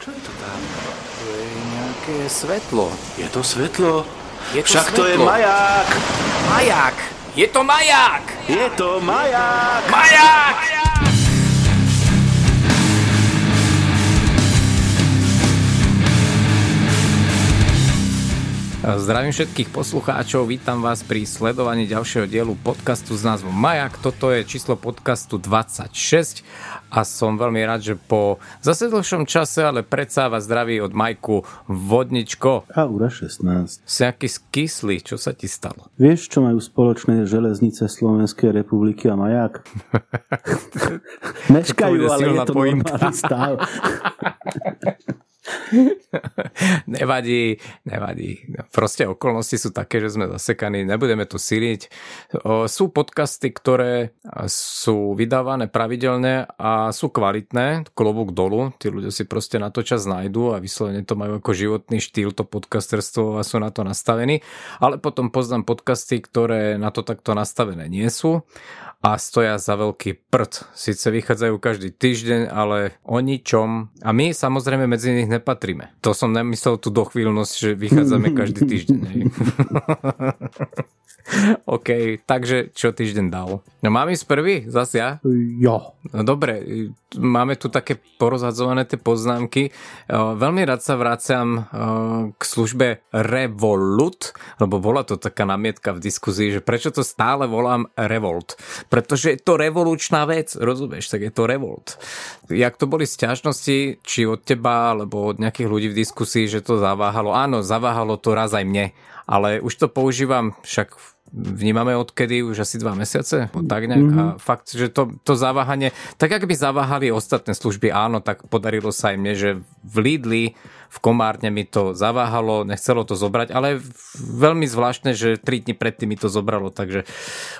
Čo je to tam? To je nejaké svetlo. Je to svetlo? Je to Však to je svetlo. maják! Maják! Je to maják! Je to maják! Maják! Zdravím všetkých poslucháčov, vítam vás pri sledovaní ďalšieho dielu podcastu s názvom Majak. Toto je číslo podcastu 26 a som veľmi rád, že po zase dlhšom čase, ale predsa vás zdraví od Majku Vodničko. Aura 16. Si aký skyslý, čo sa ti stalo? Vieš, čo majú spoločné železnice Slovenskej republiky a maják? Meškajú, ale je to normálny stav. Nevadí, nevadí. Proste okolnosti sú také, že sme zasekaní, nebudeme to siliť. Sú podcasty, ktoré sú vydávané pravidelne a sú kvalitné, klobúk dolu, tí ľudia si proste na to čas nájdú a vyslovene to majú ako životný štýl, to podcasterstvo a sú na to nastavení. Ale potom poznám podcasty, ktoré na to takto nastavené nie sú a stoja za veľký prd. Sice vychádzajú každý týždeň, ale o ničom. A my samozrejme medzi nich nepatríme. To som nemyslel tú dochvíľnosť, že vychádzame každý týždeň. OK, takže čo týždeň dal? No mám ísť prvý? Zas ja? Jo. No dobre, máme tu také porozhadzované tie poznámky. Uh, Veľmi rád sa vraciam uh, k službe Revolut, lebo bola to taká namietka v diskuzii, že prečo to stále volám Revolt. Pretože je to revolučná vec, rozumieš, tak je to Revolt. Jak to boli sťažnosti, či od teba, alebo od nejakých ľudí v diskusii, že to zaváhalo. Áno, zaváhalo to raz aj mne, ale už to používam však vnímame odkedy už asi dva mesiace, tak nejak. Mm-hmm. A fakt, že to, to zaváhanie, tak ak by zaváhali ostatné služby, áno, tak podarilo sa aj mne, že v Lidli, v Komárne mi to zaváhalo, nechcelo to zobrať, ale veľmi zvláštne, že 3 dní predtým mi to zobralo, takže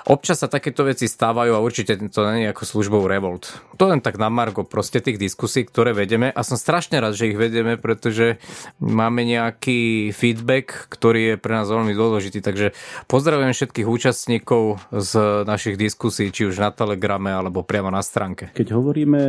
občas sa takéto veci stávajú a určite to je ako službou Revolt. To len tak na margo proste tých diskusí, ktoré vedeme a som strašne rád, že ich vedeme, pretože máme nejaký feedback, ktorý je pre nás veľmi dôležitý, takže pozdravujem všetkých účastníkov z našich diskusí, či už na Telegrame alebo priamo na stránke. Keď hovoríme,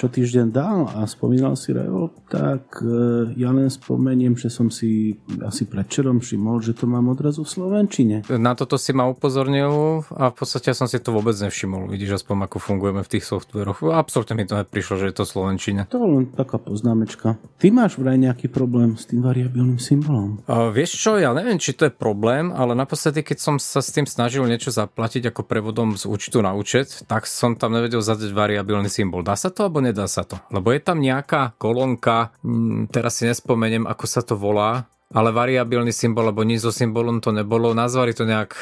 čo týždeň dal a spomínal si Revolt, tak e, ja len spomeniem, že som si asi predčerom všimol, že to mám odrazu v Slovenčine. Na toto si ma upozornil a v podstate ja som si to vôbec nevšimol. Vidíš aspoň, ako fungujeme v tých softveroch. Absolutne mi to neprišlo, že je to Slovenčina. To len taká poznámečka. Ty máš vraj nejaký problém s tým variabilným symbolom. Uh, vieš čo, ja neviem, či to je problém, ale naposledy, keď som sa s tým snažil niečo zaplatiť ako prevodom z účtu na účet, tak som tam nevedel zadať variabilný symbol. Dá sa to alebo nedá sa to? Lebo je tam nejaká kolónka, hm, teraz si nespomeniem, ako sa to volá, ale variabilný symbol, alebo nič so symbolom to nebolo. Nazvali to nejak,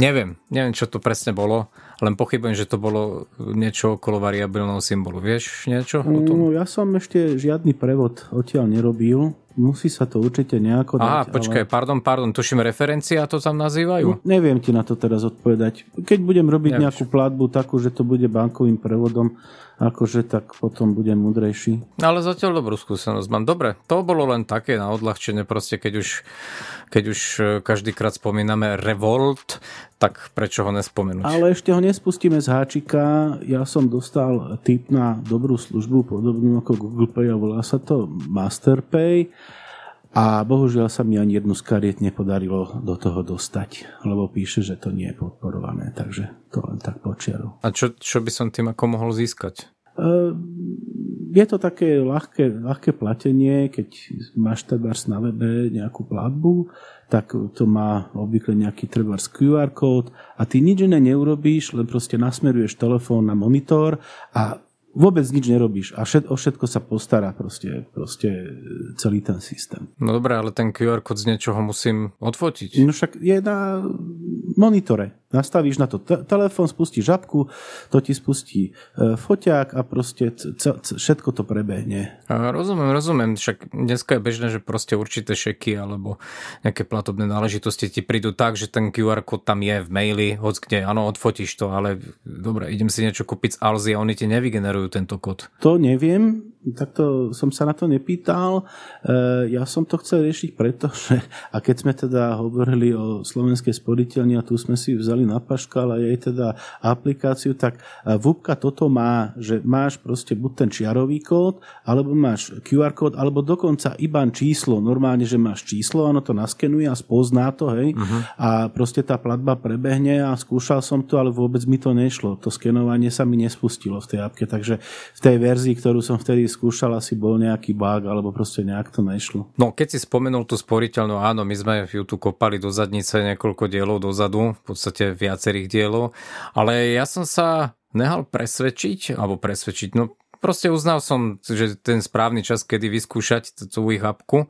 neviem, neviem, čo to presne bolo, len pochybujem, že to bolo niečo okolo variabilného symbolu. Vieš niečo o tom? No, ja som ešte žiadny prevod odtiaľ nerobil. Musí sa to určite nejako Aha, dať. počkaj, ale... pardon, pardon, tuším referencia to tam nazývajú? Neviem ti na to teraz odpovedať. Keď budem robiť Nevieš. nejakú platbu takú, že to bude bankovým prevodom, akože tak potom budem mudrejší. Ale zatiaľ dobrú skúsenosť mám. Dobre, to bolo len také na odľahčenie, proste keď už, keď už e, každýkrát spomíname Revolt, tak prečo ho nespomenúť? Ale ešte ho nespustíme z háčika. Ja som dostal tip na dobrú službu, podobnú ako Google Pay a volá sa to Masterpay. A bohužiaľ sa mi ani jednu z kariet nepodarilo do toho dostať, lebo píše, že to nie je podporované, takže to len tak počiarov. A čo, čo by som tým ako mohol získať? Eh, je to také ľahké, ľahké platenie, keď máš trebárs na webe nejakú platbu, tak to má obvykle nejaký trebárs QR kód a ty nič iné neurobíš, len proste nasmeruješ telefón na monitor a vôbec nič nerobíš a všet, o všetko sa postará proste, proste celý ten systém. No dobré, ale ten QR kód z niečoho musím odfotiť. No však je na monitore. Nastavíš na to te- telefón, spustíš žabku, to ti spustí e, foťák a proste c- c- všetko to prebehne. A rozumiem, rozumiem. Však dneska je bežné, že proste určité šeky alebo nejaké platobné náležitosti ti prídu tak, že ten QR kód tam je v maili, hoď kde, áno, odfotíš to, ale dobre, idem si niečo kúpiť z Alzy a oni ti nevygenerujú tento kód. To neviem, takto som sa na to nepýtal. E, ja som to chcel riešiť preto, že a keď sme teda hovorili o slovenskej sporiteľni a tu sme si vzali na paškal a jej teda aplikáciu, tak VUPka toto má, že máš proste buď ten čiarový kód, alebo máš QR kód, alebo dokonca iba číslo. Normálne, že máš číslo, ono to naskenuje a spozná to, hej, uh-huh. a proste tá platba prebehne a skúšal som to, ale vôbec mi to nešlo. To skenovanie sa mi nespustilo v tej apke, takže v tej verzii, ktorú som vtedy skúšal, asi bol nejaký bug, alebo proste nejak to nešlo. No, keď si spomenul tú sporiteľnú, áno, my sme ju tu kopali do zadnice niekoľko dielov dozadu, v podstate viacerých dielov, ale ja som sa nehal presvedčiť, alebo presvedčiť, no proste uznal som, že ten správny čas, kedy vyskúšať tú ich apku.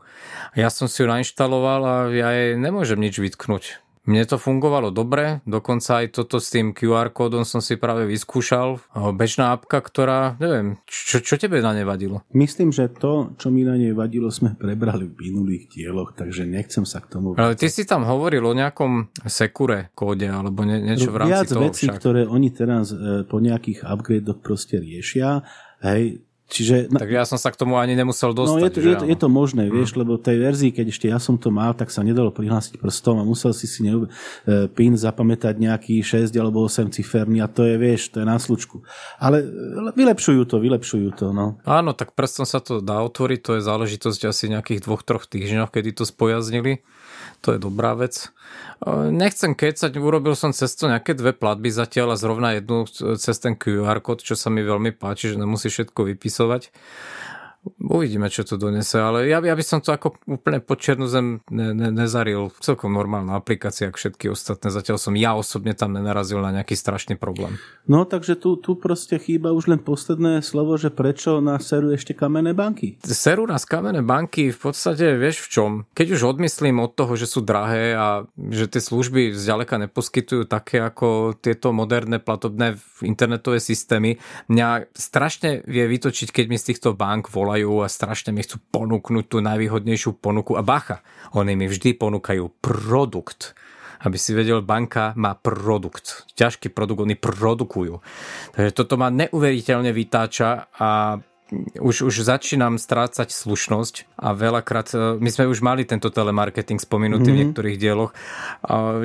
Ja som si ju nainštaloval a ja jej nemôžem nič vytknúť. Mne to fungovalo dobre, dokonca aj toto s tým QR kódom som si práve vyskúšal. Bežná apka, ktorá, neviem, čo, čo tebe na ne vadilo? Myslím, že to, čo mi na nej vadilo, sme prebrali v minulých dieloch, takže nechcem sa k tomu... Ale ty si tam hovoril o nejakom sekure kóde, alebo nie, niečo v rámci Viac toho vecí, však. ktoré oni teraz e, po nejakých upgradeoch proste riešia, hej, Čiže, tak ja som sa k tomu ani nemusel dostať. No je to, je to, je to možné, vieš, lebo tej verzii, keď ešte ja som to mal, tak sa nedalo prihlásiť prstom a musel si si ne, PIN zapamätať nejaký 6 alebo 8 ciferný a to je, vieš, to je na slučku. Ale vylepšujú to, vylepšujú to, no. Áno, tak prstom sa to dá otvoriť, to je záležitosť asi nejakých dvoch, troch týždňoch, kedy to spojaznili. To je dobrá vec. Nechcem kecať, urobil som cez to nejaké dve platby zatiaľ a zrovna jednu cez ten QR kód, čo sa mi veľmi páči, že nemusí všetko vypisovať. Uvidíme, čo to donese, ale ja, ja by som to ako úplne pod čiernu zem ne, ne, nezaril. Celkom normálna aplikácia, ako všetky ostatné. Zatiaľ som ja osobne tam nenarazil na nejaký strašný problém. No, takže tu, tu proste chýba už len posledné slovo, že prečo nás serú ešte kamenné banky? Serú nás kamenné banky v podstate, vieš v čom? Keď už odmyslím od toho, že sú drahé a že tie služby zďaleka neposkytujú také ako tieto moderné platobné internetové systémy, mňa strašne vie vytočiť, keď mi z týchto bank volajú volajú a strašne mi chcú ponúknuť tú najvýhodnejšiu ponuku. A bacha, oni mi vždy ponúkajú produkt aby si vedel, banka má produkt. Ťažký produkt, oni produkujú. Takže toto ma neuveriteľne vytáča a už, už začínam strácať slušnosť a veľakrát, e, my sme už mali tento telemarketing spomenutý mm-hmm. v mhm. niektorých dieloch,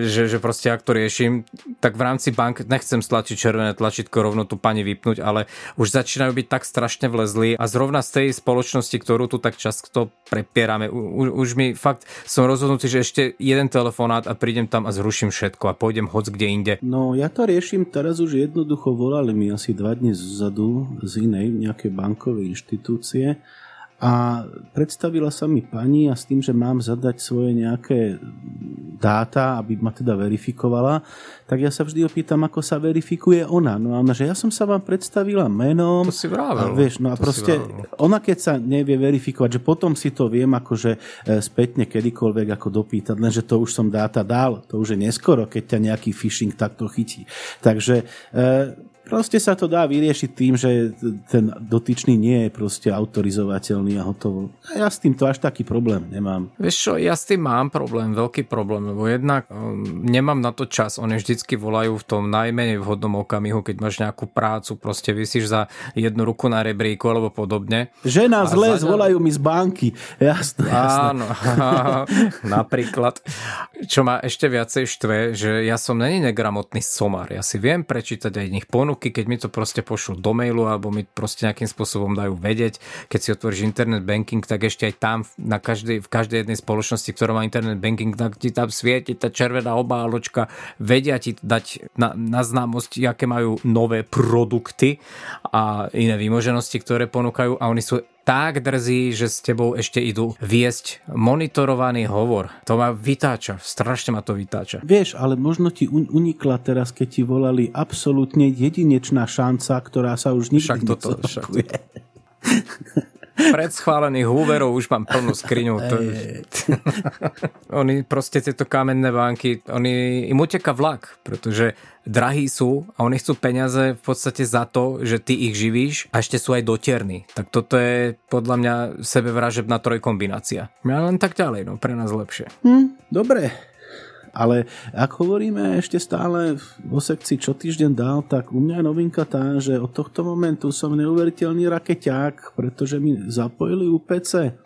že, že proste ak to riešim, tak v rámci bank nechcem stlačiť červené tlačítko rovno tu pani vypnúť, ale už začínajú byť tak strašne vlezli a zrovna z tej spoločnosti, ktorú tu tak často prepierame, už, už mi fakt som rozhodnutý, že ešte jeden telefonát a prídem tam a zruším všetko a pôjdem hoc kde inde. No ja to riešim teraz už jednoducho, volali mi asi dva dní zozadu z inej nejakej bankovej bankovej inštitúcie a predstavila sa mi pani a s tým, že mám zadať svoje nejaké dáta, aby ma teda verifikovala, tak ja sa vždy opýtam, ako sa verifikuje ona. No a ona, že ja som sa vám predstavila menom. To si vravel. A vieš, no a proste ona keď sa nevie verifikovať, že potom si to viem akože e, spätne kedykoľvek ako dopýtať, lenže to už som dáta dal. To už je neskoro, keď ťa nejaký phishing takto chytí. Takže e, Proste sa to dá vyriešiť tým, že ten dotyčný nie je proste autorizovateľný a hotovo. A ja s týmto až taký problém nemám. Vieš čo, ja s tým mám problém, veľký problém, lebo jednak um, nemám na to čas. Oni vždycky volajú v tom najmenej vhodnom okamihu, keď máš nejakú prácu, proste vysíš za jednu ruku na rebríku alebo podobne. Žena zle, za... volajú mi z banky. Jasné, jasné. Áno, napríklad. Čo ma ešte viacej štve, že ja som není negramotný somar. Ja si viem prečítať aj nich ponu ponuky, keď mi to proste pošlú do mailu alebo mi proste nejakým spôsobom dajú vedieť. Keď si otvoríš internet banking, tak ešte aj tam na každej, v každej jednej spoločnosti, ktorá má internet banking, tak ti tam svieti tá červená obáločka, vedia ti dať na, na známosť, aké majú nové produkty a iné výmoženosti, ktoré ponúkajú a oni sú tak drzí, že s tebou ešte idú viesť monitorovaný hovor. To ma vytáča, strašne ma to vytáča. Vieš, ale možno ti unikla teraz, keď ti volali absolútne jedinečná šanca, ktorá sa už nikdy však toto, však to. Predschválených húverov už mám plnú skriňu. To... oni proste tieto kamenné banky, oni, im uteka vlak, pretože drahí sú a oni chcú peniaze v podstate za to, že ty ich živíš a ešte sú aj dotierni. Tak toto je podľa mňa sebevražebná trojkombinácia. Ja len tak ďalej, no pre nás lepšie. Hm, dobre. Ale ak hovoríme ešte stále o sekcii čo týždeň dal, tak u mňa je novinka tá, že od tohto momentu som neuveriteľný rakeťák, pretože mi zapojili UPC.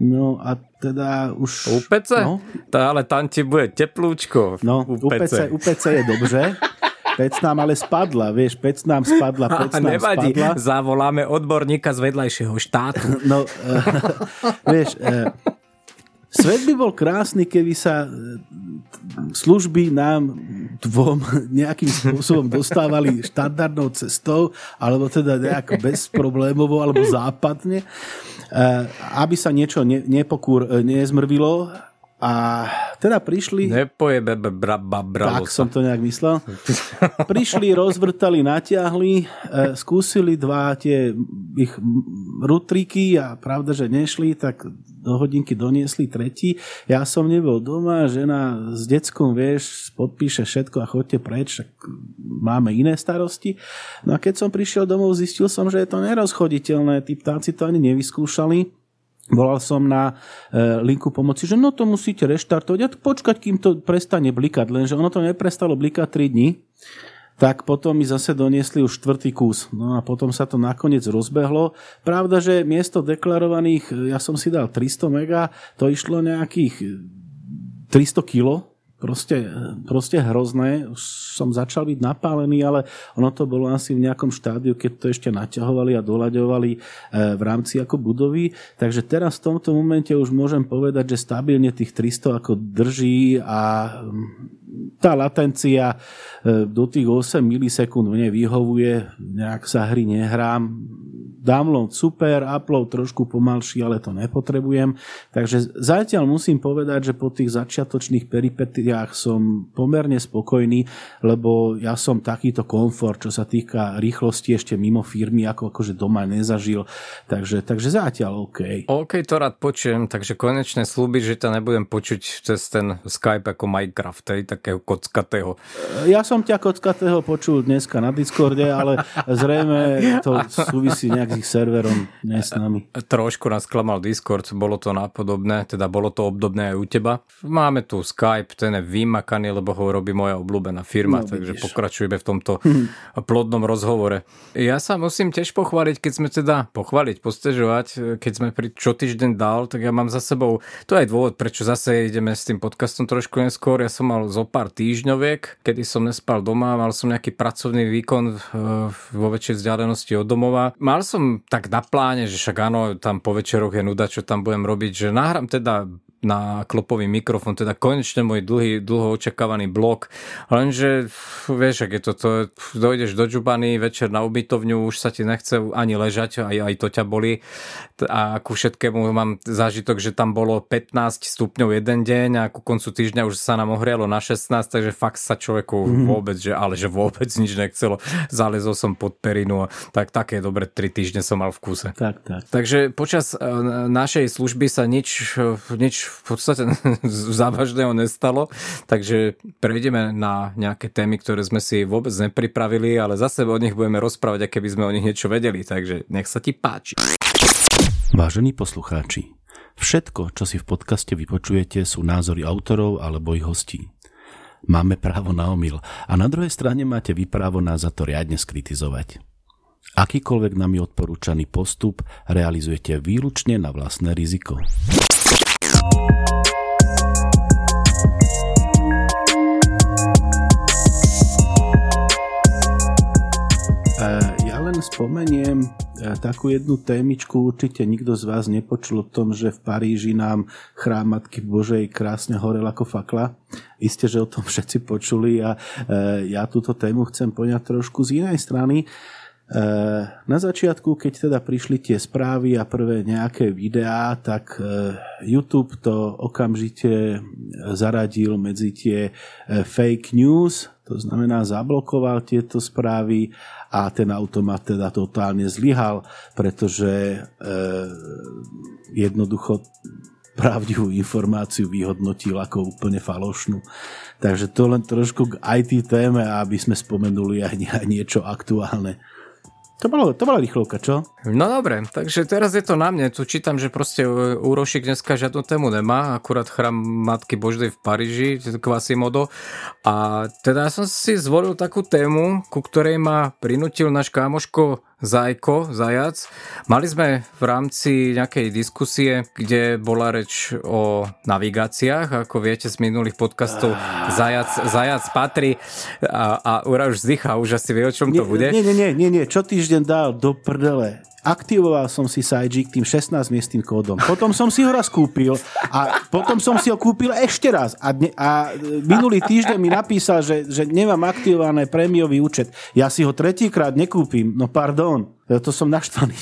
No a teda už... UPC? No, tá, ale tam ti bude teplúčko. No, UPC, UPC je dobře. Pec nám ale spadla, vieš, pec nám spadla, pec nám nevadí, spadla. zavoláme odborníka z vedľajšieho štátu. No, uh, vieš, uh, Svet by bol krásny, keby sa e, služby nám dvom nejakým spôsobom dostávali štandardnou cestou, alebo teda nejak bezproblémovo, alebo západne, e, aby sa niečo nepokúr, e, nezmrvilo a teda prišli... Nepojebe bra, bra, bra, Tak som to nejak myslel. prišli, rozvrtali, natiahli, e, skúsili dva tie ich rutriky a pravda, že nešli, tak do hodinky doniesli tretí. Ja som nebol doma, žena s deckom, vieš, podpíše všetko a chodte preč, tak máme iné starosti. No a keď som prišiel domov, zistil som, že je to nerozchoditeľné. Tí ptáci to ani nevyskúšali volal som na e, linku pomoci, že no to musíte reštartovať a počkať, kým to prestane blikať, lenže ono to neprestalo blikať 3 dní, tak potom mi zase doniesli už štvrtý kus. No a potom sa to nakoniec rozbehlo. Pravda, že miesto deklarovaných, ja som si dal 300 mega, to išlo nejakých 300 kilo, proste, proste hrozné. Už som začal byť napálený, ale ono to bolo asi v nejakom štádiu, keď to ešte naťahovali a doľaďovali e, v rámci ako budovy. Takže teraz v tomto momente už môžem povedať, že stabilne tých 300 ako drží a mm, tá latencia e, do tých 8 milisekúnd mne vyhovuje, nejak sa hry nehrám, download super, upload trošku pomalší, ale to nepotrebujem. Takže zatiaľ musím povedať, že po tých začiatočných peripetiách som pomerne spokojný, lebo ja som takýto komfort, čo sa týka rýchlosti ešte mimo firmy, ako akože doma nezažil. Takže, takže zatiaľ OK. OK, to rád počujem, takže konečne slúbiš, že ťa nebudem počuť cez ten Skype ako Minecraft, tej, takého kockatého. Ja som ťa kockatého počul dneska na Discorde, ale zrejme to súvisí nejak s ich serverom, nie s nami. Trošku nás klamal Discord, bolo to napodobné, teda bolo to obdobné aj u teba. Máme tu Skype, ten je vymakaný, lebo ho robí moja obľúbená firma, no, takže pokračujeme v tomto plodnom rozhovore. Ja sa musím tiež pochváliť, keď sme teda pochváliť, postežovať, keď sme pri čo týždeň dal, tak ja mám za sebou, to je aj dôvod, prečo zase ideme s tým podcastom trošku neskôr. Ja som mal zo pár týždňoviek, kedy som nespal doma, mal som nejaký pracovný výkon eh, vo väčšej vzdialenosti od domova. Mal som som tak na pláne, že však áno, tam po večeroch je nuda, čo tam budem robiť, že nahrám teda na klopový mikrofón, teda konečne môj dlhý, dlho očakávaný blok. Lenže, vieš, ak je to, to dojdeš do Džubany večer na ubytovňu, už sa ti nechce ani ležať, aj, aj to ťa boli. A ku všetkému mám zážitok, že tam bolo 15 stupňov jeden deň a ku koncu týždňa už sa nám ohrialo na 16, takže fakt sa človeku mm-hmm. vôbec, že, ale že vôbec nič nechcelo. Zalezol som pod perinu a tak také dobre 3 týždne som mal v kuse. Tak, tak. Takže počas e, našej služby sa nič, nič v podstate závažného nestalo, takže prejdeme na nejaké témy, ktoré sme si vôbec nepripravili, ale zase o nich budeme rozprávať, aké by sme o nich niečo vedeli, takže nech sa ti páči. Vážení poslucháči, všetko, čo si v podcaste vypočujete, sú názory autorov alebo ich hostí. Máme právo na omyl a na druhej strane máte vy právo nás za to riadne skritizovať. Akýkoľvek nami odporúčaný postup realizujete výlučne na vlastné riziko. Spomeniem e, takú jednu témičku, určite nikto z vás nepočul o tom, že v Paríži nám chrám Matky Božej krásne horel ako fakla. Isté, že o tom všetci počuli a e, ja túto tému chcem poňať trošku z inej strany. Eh, na začiatku, keď teda prišli tie správy a prvé nejaké videá, tak eh, YouTube to okamžite zaradil medzi tie eh, fake news, to znamená zablokoval tieto správy a ten automat teda totálne zlyhal, pretože jednoducho pravdivú informáciu vyhodnotil ako úplne falošnú. Takže to len trošku k IT téme, aby sme spomenuli aj niečo aktuálne. To, bolo, to bola rýchlovka, čo? No dobre, takže teraz je to na mne. Tu čítam, že proste Úrošik dneska žiadnu tému nemá, akurát chrám Matky Boždej v Paríži, Quasimodo. A teda ja som si zvolil takú tému, ku ktorej ma prinútil náš kámoško Zajko, Zajac. Mali sme v rámci nejakej diskusie, kde bola reč o navigáciách, ako viete z minulých podcastov, Zajac, Zajac patrí a, a Ura už zdychá, už asi vie, o čom nie, to bude. Nie, nie, nie, nie, nie, čo týždeň dal do prdele aktivoval som si Sajik tým 16 miestným kódom. Potom som si ho raz kúpil a potom som si ho kúpil ešte raz. A, dne, a minulý týždeň mi napísal, že, že nemám aktivované prémiový účet. Ja si ho tretíkrát nekúpim. No pardon. To som naštvaný.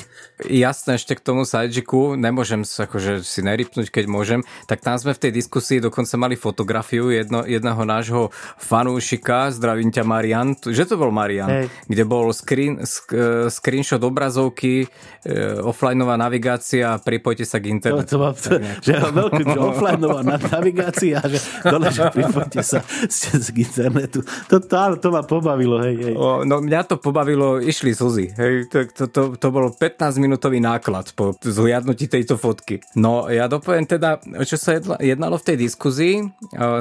Jasné, ešte k tomu Sajjiku, nemôžem sa akože si nerypnúť, keď môžem, tak tam sme v tej diskusii dokonca mali fotografiu jedno, jedného nášho fanúšika, zdravím ťa Marian, že to bol Marian, hey. kde bol screen, sk, e, screenshot obrazovky, e, offlineová navigácia, pripojte sa k internetu. To, to, to, že veľký, že offlineová navigácia, že dole, že pripojte sa k internetu. To, to, to ma pobavilo, hej, hej. O, no mňa to pobavilo, išli slzy, hej, tak to, to, to bol 15-minútový náklad po zhliadnutí tejto fotky. No ja dopoviem teda, čo sa jednalo v tej diskuzii.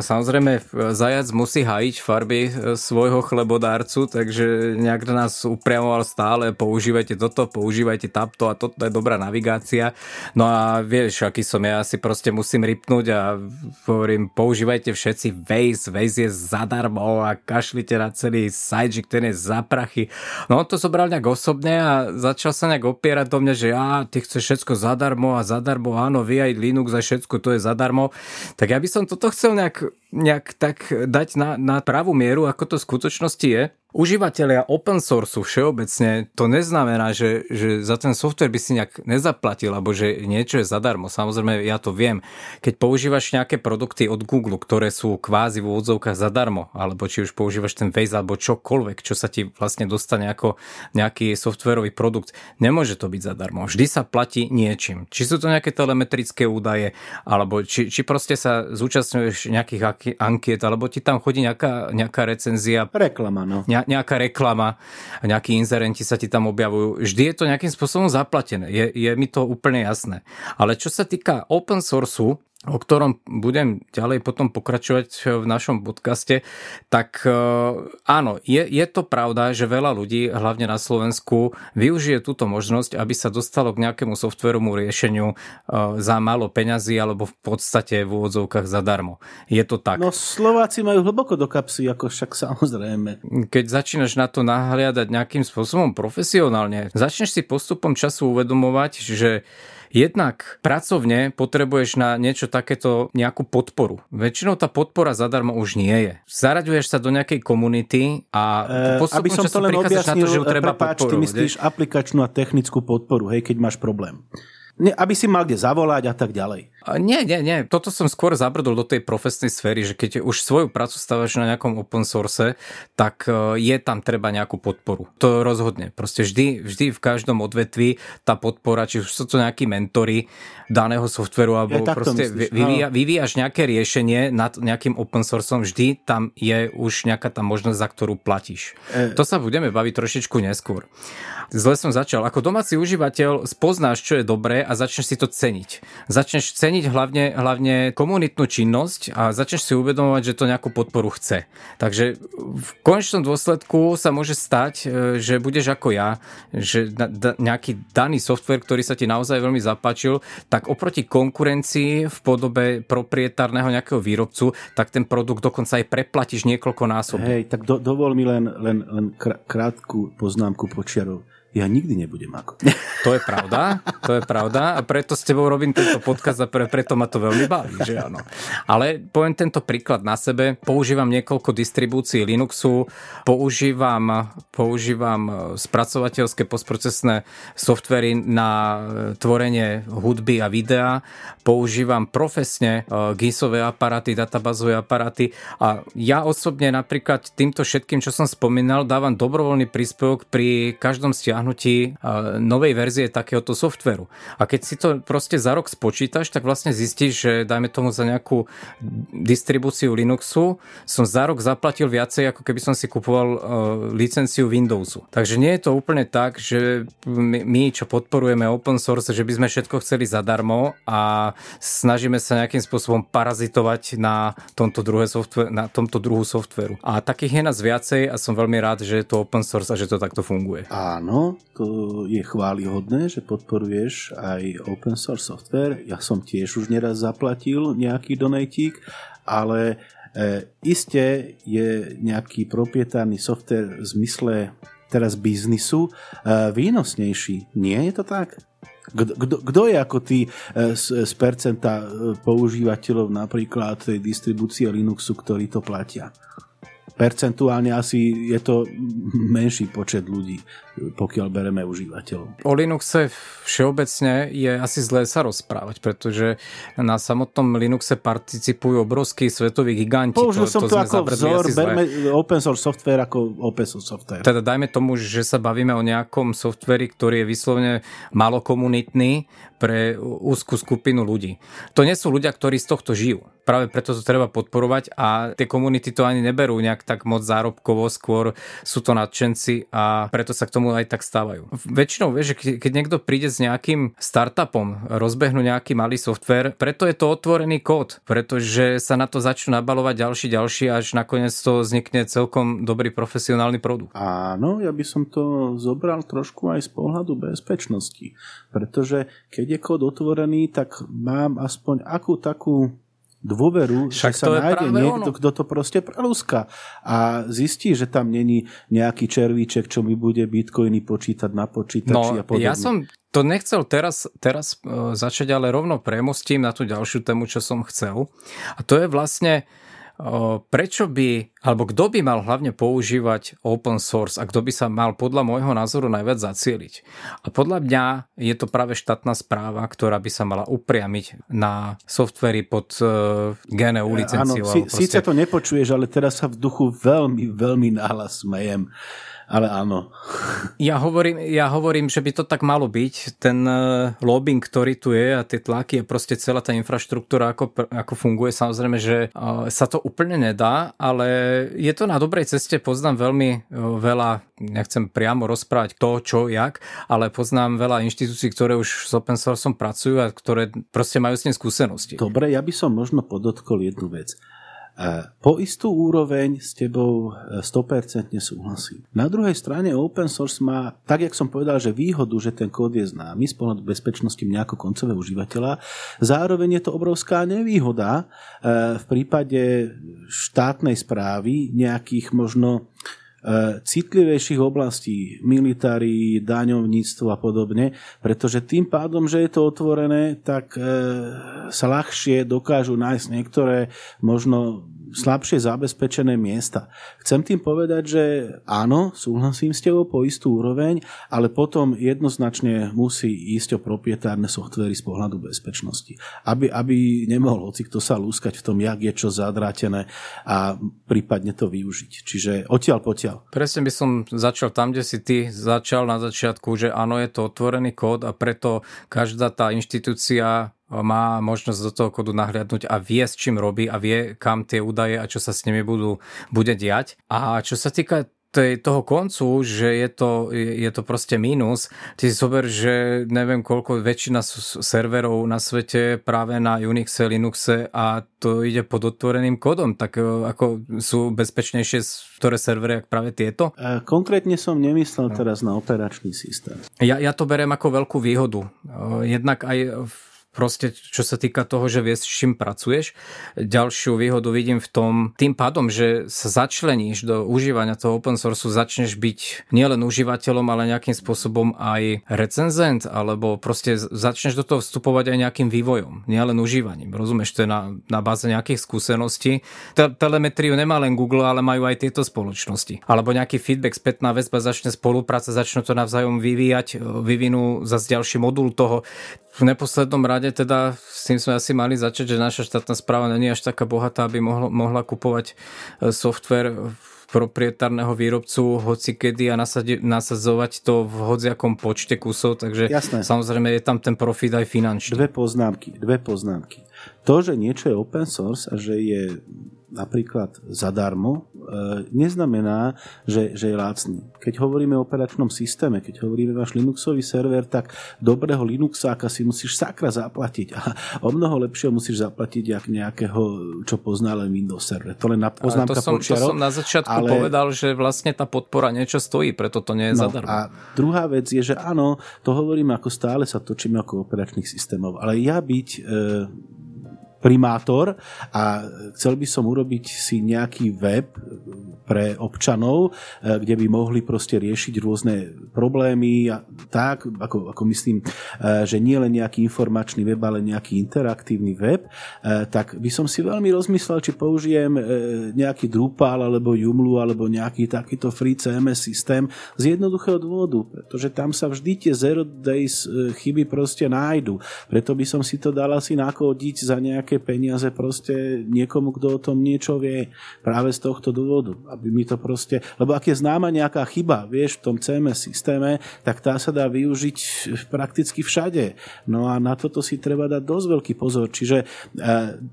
Samozrejme, zajac musí hájiť farby e, svojho chlebodárcu, takže nejak nás upriamoval stále, používajte toto, používajte tamto a toto je dobrá navigácia. No a vieš, aký som ja, si proste musím rypnúť a hovorím, používajte všetci Waze, Waze je zadarmo a kašlite na celý že ten je za prachy. No to zobral nejak osobne začal sa nejak opierať do mňa, že ja, ty chceš všetko zadarmo a zadarmo, áno, vy aj Linux a všetko to je zadarmo. Tak ja by som toto chcel nejak, nejak tak dať na, na pravú mieru, ako to v skutočnosti je. Užívateľia open source všeobecne, to neznamená, že, že za ten software by si nejak nezaplatil, alebo že niečo je zadarmo. Samozrejme, ja to viem. Keď používaš nejaké produkty od Google, ktoré sú kvázi v úvodzovkách zadarmo, alebo či už používaš ten Waze, alebo čokoľvek, čo sa ti vlastne dostane ako nejaký softwarový produkt, nemôže to byť zadarmo. Vždy sa platí niečím. Či sú to nejaké telemetrické údaje, alebo či, či proste sa zúčastňuješ nejakých ankiet, alebo ti tam chodí nejaká, nejaká recenzia. Reklama, no nejaká reklama nejakí inzerenti sa ti tam objavujú. Vždy je to nejakým spôsobom zaplatené. Je, je mi to úplne jasné. Ale čo sa týka open sourceu, o ktorom budem ďalej potom pokračovať v našom podcaste, tak e, áno, je, je to pravda, že veľa ľudí, hlavne na Slovensku, využije túto možnosť, aby sa dostalo k nejakému softveromu riešeniu e, za málo peňazí alebo v podstate v úvodzovkách zadarmo. Je to tak. No Slováci majú hlboko do kapsy, ako však samozrejme. Keď začínaš na to nahliadať nejakým spôsobom profesionálne, začneš si postupom času uvedomovať, že Jednak pracovne potrebuješ na niečo takéto nejakú podporu. Väčšinou tá podpora zadarmo už nie je. Zaraďuješ sa do nejakej komunity a e, aby som to len objasnil, na to, že treba prepáč, podporu. ty myslíš aplikačnú a technickú podporu, hej, keď máš problém. Ne, aby si mal kde zavolať a tak ďalej. Nie, nie, nie. Toto som skôr zabrdol do tej profesnej sféry, že keď už svoju prácu stávaš na nejakom open source, tak e, je tam treba nejakú podporu. To rozhodne. Proste vždy, vždy v každom odvetví tá podpora, či už sú to nejakí mentory daného softveru, alebo ja proste vyvíja, vyvíjaš nejaké riešenie nad nejakým open sourceom, vždy tam je už nejaká tá možnosť, za ktorú platíš. E... To sa budeme baviť trošičku neskôr. Zle som začal. Ako domáci užívateľ spoznáš, čo je dobré a začneš si to ceniť. Začneš ceniť hlavne, hlavne komunitnú činnosť a začneš si uvedomovať, že to nejakú podporu chce. Takže v konečnom dôsledku sa môže stať, e, že budeš ako ja, že nejaký daný software, ktorý sa ti naozaj veľmi zapáčil, tak oproti konkurencii v podobe proprietárneho nejakého výrobcu, tak ten produkt dokonca aj preplatíš niekoľko násobov. Hej, tak do, dovol mi len, len, len krátku poznámku počiarov ja nikdy nebudem ako. To je pravda, to je pravda a preto s tebou robím tento podcast a pre, preto ma to veľmi baví, že áno. Ale poviem tento príklad na sebe. Používam niekoľko distribúcií Linuxu, používam, používam spracovateľské postprocesné softvery na tvorenie hudby a videa, používam profesne e, GISové aparáty, databázové aparáty a ja osobne napríklad týmto všetkým, čo som spomínal, dávam dobrovoľný príspevok pri každom stiahnutí novej verzie takéhoto softveru. A keď si to proste za rok spočítaš, tak vlastne zistíš, že dajme tomu za nejakú distribúciu Linuxu som za rok zaplatil viacej, ako keby som si kupoval uh, licenciu Windowsu. Takže nie je to úplne tak, že my, čo podporujeme open source, že by sme všetko chceli zadarmo a snažíme sa nejakým spôsobom parazitovať na tomto, druhé software, na tomto druhu softveru. A takých je nás viacej a som veľmi rád, že je to open source a že to takto funguje. Áno, to je chválihodné, že podporuješ aj open source software. Ja som tiež už neraz zaplatil nejaký donatík, ale e, iste je nejaký proprietárny software v zmysle teraz biznisu e, výnosnejší. Nie je to tak? Kto je ako tí e, z, z percenta e, používateľov napríklad tej distribúcie Linuxu, ktorí to platia? percentuálne asi je to menší počet ľudí, pokiaľ bereme užívateľov. O Linuxe všeobecne je asi zlé sa rozprávať, pretože na samotnom Linuxe participujú obrovskí svetoví giganti. Použil to, som to, to ako vzor, berme open source software ako open source software. Teda dajme tomu, že sa bavíme o nejakom softveri, ktorý je vyslovene malokomunitný pre úzkú skupinu ľudí. To nie sú ľudia, ktorí z tohto žijú. Práve preto to treba podporovať a tie komunity to ani neberú nejak tak moc zárobkovo, skôr sú to nadšenci a preto sa k tomu aj tak stávajú. Väčšinou vieš, že keď niekto príde s nejakým startupom, rozbehnú nejaký malý software, preto je to otvorený kód, pretože sa na to začnú nabalovať ďalší, ďalší, až nakoniec to vznikne celkom dobrý profesionálny produkt. Áno, ja by som to zobral trošku aj z pohľadu bezpečnosti, pretože keď je kód otvorený, tak mám aspoň akú takú dôveru, Však že sa nájde niekto, kto to proste prelúska a zistí, že tam není nejaký červíček, čo mi bude bitcoiny počítať na počítači no, a podobne. Ja som to nechcel teraz, teraz uh, začať, ale rovno premostím na tú ďalšiu tému, čo som chcel. A to je vlastne prečo by, alebo kto by mal hlavne používať open source a kto by sa mal podľa môjho názoru najviac zacieliť. A podľa mňa je to práve štátna správa, ktorá by sa mala upriamiť na softvery pod uh, GNU licenciou. Áno, proste... síce to nepočuješ, ale teraz sa v duchu veľmi, veľmi náhlas smejem ale áno. Ja hovorím, ja hovorím, že by to tak malo byť. Ten uh, lobbying, ktorý tu je a tie tlaky a proste celá tá infraštruktúra, ako, ako funguje, samozrejme, že uh, sa to úplne nedá, ale je to na dobrej ceste. Poznám veľmi uh, veľa, nechcem priamo rozprávať to, čo, jak, ale poznám veľa inštitúcií, ktoré už s open source pracujú a ktoré proste majú s tým skúsenosti. Dobre, ja by som možno podotkol jednu vec. Po istú úroveň s tebou 100% e, súhlasím. Na druhej strane open source má, tak jak som povedal, že výhodu, že ten kód je známy z pohľadu bezpečnosti mňa ako koncového užívateľa, zároveň je to obrovská nevýhoda e, v prípade štátnej správy nejakých možno citlivejších oblastí, militári, daňovníctvo a podobne, pretože tým pádom, že je to otvorené, tak sa ľahšie dokážu nájsť niektoré možno slabšie zabezpečené miesta. Chcem tým povedať, že áno, súhlasím s tebou po istú úroveň, ale potom jednoznačne musí ísť o proprietárne softvery z pohľadu bezpečnosti. Aby, aby nemohol hoci kto sa lúskať v tom, jak je čo zadrátené a prípadne to využiť. Čiže odtiaľ potiaľ. Presne by som začal tam, kde si ty začal na začiatku, že áno, je to otvorený kód a preto každá tá inštitúcia má možnosť do toho kodu nahliadnúť a vie, s čím robí a vie, kam tie údaje a čo sa s nimi budú, bude diať. A čo sa týka tej, toho koncu, že je to, je to proste mínus. Ty si zober, že neviem koľko, väčšina serverov na svete práve na Unixe, Linuxe a to ide pod otvoreným kódom, tak e, ako sú bezpečnejšie ktoré servery, ak práve tieto? E, konkrétne som nemyslel no. teraz na operačný systém. Ja, ja to beriem ako veľkú výhodu. E, jednak aj v proste čo sa týka toho, že vieš, s čím pracuješ. Ďalšiu výhodu vidím v tom, tým pádom, že sa začleníš do užívania toho open source, začneš byť nielen užívateľom, ale nejakým spôsobom aj recenzent, alebo proste začneš do toho vstupovať aj nejakým vývojom, nielen užívaním. Rozumieš, to je na, na báze nejakých skúseností. Te- telemetriu nemá len Google, ale majú aj tieto spoločnosti. Alebo nejaký feedback, spätná väzba, začne spolupráca, začnú to navzájom vyvíjať, vyvinú zase ďalší modul toho. V neposlednom rade teda s tým sme asi mali začať, že naša štátna správa není až taká bohatá, aby mohla, mohla kupovať e, software proprietárneho výrobcu hoci kedy a nasadzovať to v hociakom počte kusov, takže Jasné. samozrejme je tam ten profit aj finančný. Dve poznámky, dve poznámky. To, že niečo je open source a že je napríklad zadarmo, e, neznamená, že, že je lacný. Keď hovoríme o operačnom systéme, keď hovoríme váš Linuxový server, tak dobrého Linuxáka si musíš sakra zaplatiť a o mnoho lepšie musíš zaplatiť jak nejakého, čo pozná len Windows server. To len na poznámka to som, počiarov, to som na začiatku ale... povedal, že vlastne tá podpora niečo stojí, preto to nie je no, zadarmo. A druhá vec je, že áno, to hovorím ako stále sa točíme ako operačných systémov, ale ja byť e, primátor a chcel by som urobiť si nejaký web pre občanov, e, kde by mohli proste riešiť rôzne problémy a tak, ako, ako myslím, e, že nie len nejaký informačný web, ale nejaký interaktívny web, e, tak by som si veľmi rozmyslel, či použijem nejaký Drupal alebo Joomla alebo nejaký takýto free CMS systém z jednoduchého dôvodu, pretože tam sa vždy tie zero days chyby proste nájdu. Preto by som si to dal asi nakódiť za nejaké peniaze proste niekomu, kto o tom niečo vie práve z tohto dôvodu. Aby mi to proste, lebo ak je známa nejaká chyba, vieš, v tom CMS systéme, tak tá sa dá využiť prakticky všade. No a na toto si treba dať dosť veľký pozor. Čiže e,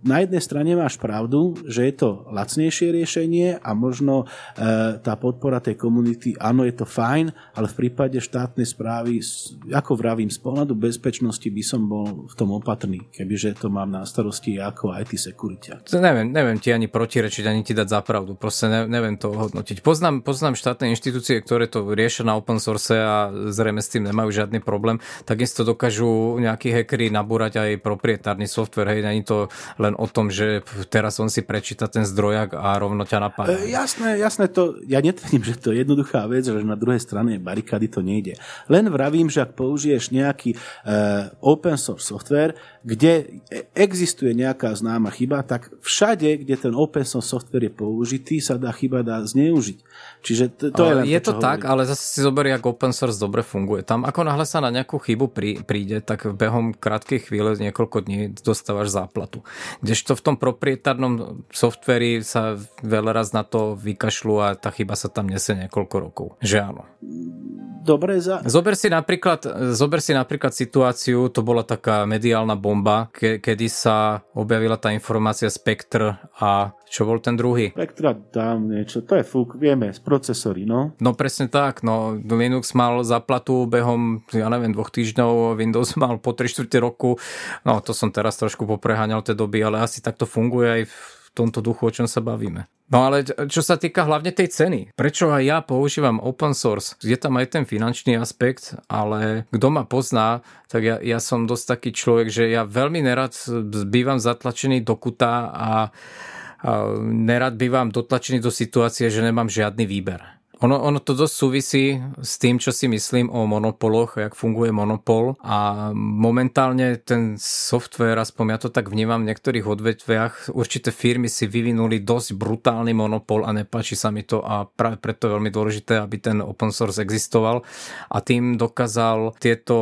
na jednej strane máš pravdu, že je to lacnejšie riešenie a možno e, tá podpora tej komunity, áno, je to fajn, ale v prípade štátnej správy, ako vravím, z pohľadu bezpečnosti by som bol v tom opatrný, kebyže to mám na starosti ja ako IT security. Neviem, neviem ti ani protirečiť, ani ti dať zapravdu. Proste ne, neviem to hodnotiť. Poznám, poznám štátne inštitúcie, ktoré to riešia na open source a zrejme s tým nemajú žiadny problém. Takisto dokážu nejakí hackery nabúrať aj proprietárny software. Hej, není to len o tom, že teraz on si prečíta ten zdrojak a rovno ťa napáda. E, jasné, jasné, to, ja netvrdím, že to je jednoduchá vec, že na druhej strane barikády to nejde. Len vravím, že ak použiješ nejaký e, open source software, kde existuje nejaká známa chyba, tak všade, kde ten open source software je použitý, sa dá chyba dá zneužiť. Čiže to, to je len Je to, to tak, ale zase si zoberie, ako open source dobre funguje. Tam ako náhle sa na nejakú chybu prí, príde, tak behom krátkej chvíle, niekoľko dní dostávaš záplatu. Kdežto v tom proprietárnom softveri sa veľa raz na to vykašľú a tá chyba sa tam nesie niekoľko rokov. Že áno dobre za... Zober si napríklad, zober si napríklad situáciu, to bola taká mediálna bomba, ke, kedy sa objavila tá informácia Spectre a čo bol ten druhý? Spectra tam niečo, to je fúk, vieme, z procesory, no. No presne tak, no Linux mal zaplatu behom, ja neviem, dvoch týždňov, Windows mal po 3 čtvrte roku, no to som teraz trošku popreháňal tie doby, ale asi takto funguje aj v tomto duchu, o čom sa bavíme. No ale čo sa týka hlavne tej ceny, prečo aj ja používam open source? Je tam aj ten finančný aspekt, ale kto ma pozná, tak ja, ja som dosť taký človek, že ja veľmi nerad bývam zatlačený do kuta a, a nerad bývam dotlačený do situácie, že nemám žiadny výber. Ono, ono to dosť súvisí s tým, čo si myslím o monopoloch, jak funguje monopol. A momentálne ten software, aspoň ja to tak vnímam v niektorých odvetviach, určité firmy si vyvinuli dosť brutálny monopol a nepáči sa mi to a práve preto je veľmi dôležité, aby ten open source existoval. A tým dokázal tieto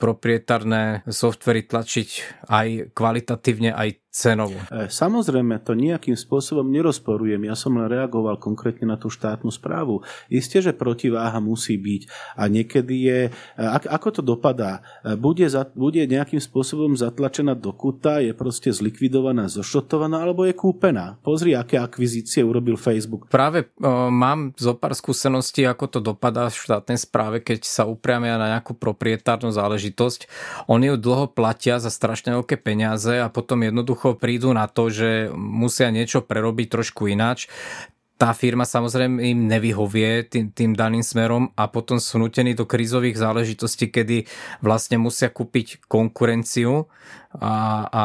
proprietárne softvery tlačiť aj kvalitatívne, aj cenovo. E, samozrejme, to nejakým spôsobom nerozporujem. Ja som len reagoval konkrétne na tú štátnu správu. Isté, že protiváha musí byť a niekedy je... E, ako to dopadá? E, bude, za, bude nejakým spôsobom zatlačená do kuta, je proste zlikvidovaná, zošotovaná alebo je kúpená. Pozri, aké akvizície urobil Facebook. Práve o, mám zo pár skúseností, ako to dopadá v štátnej správe, keď sa upriamia na nejakú proprietárnu záležitosť. Oni ju dlho platia za strašne veľké peniaze a potom jednoducho jednoducho prídu na to, že musia niečo prerobiť trošku ináč, tá firma samozrejme im nevyhovie tým, tým daným smerom a potom sú nutení do krízových záležitostí, kedy vlastne musia kúpiť konkurenciu a, a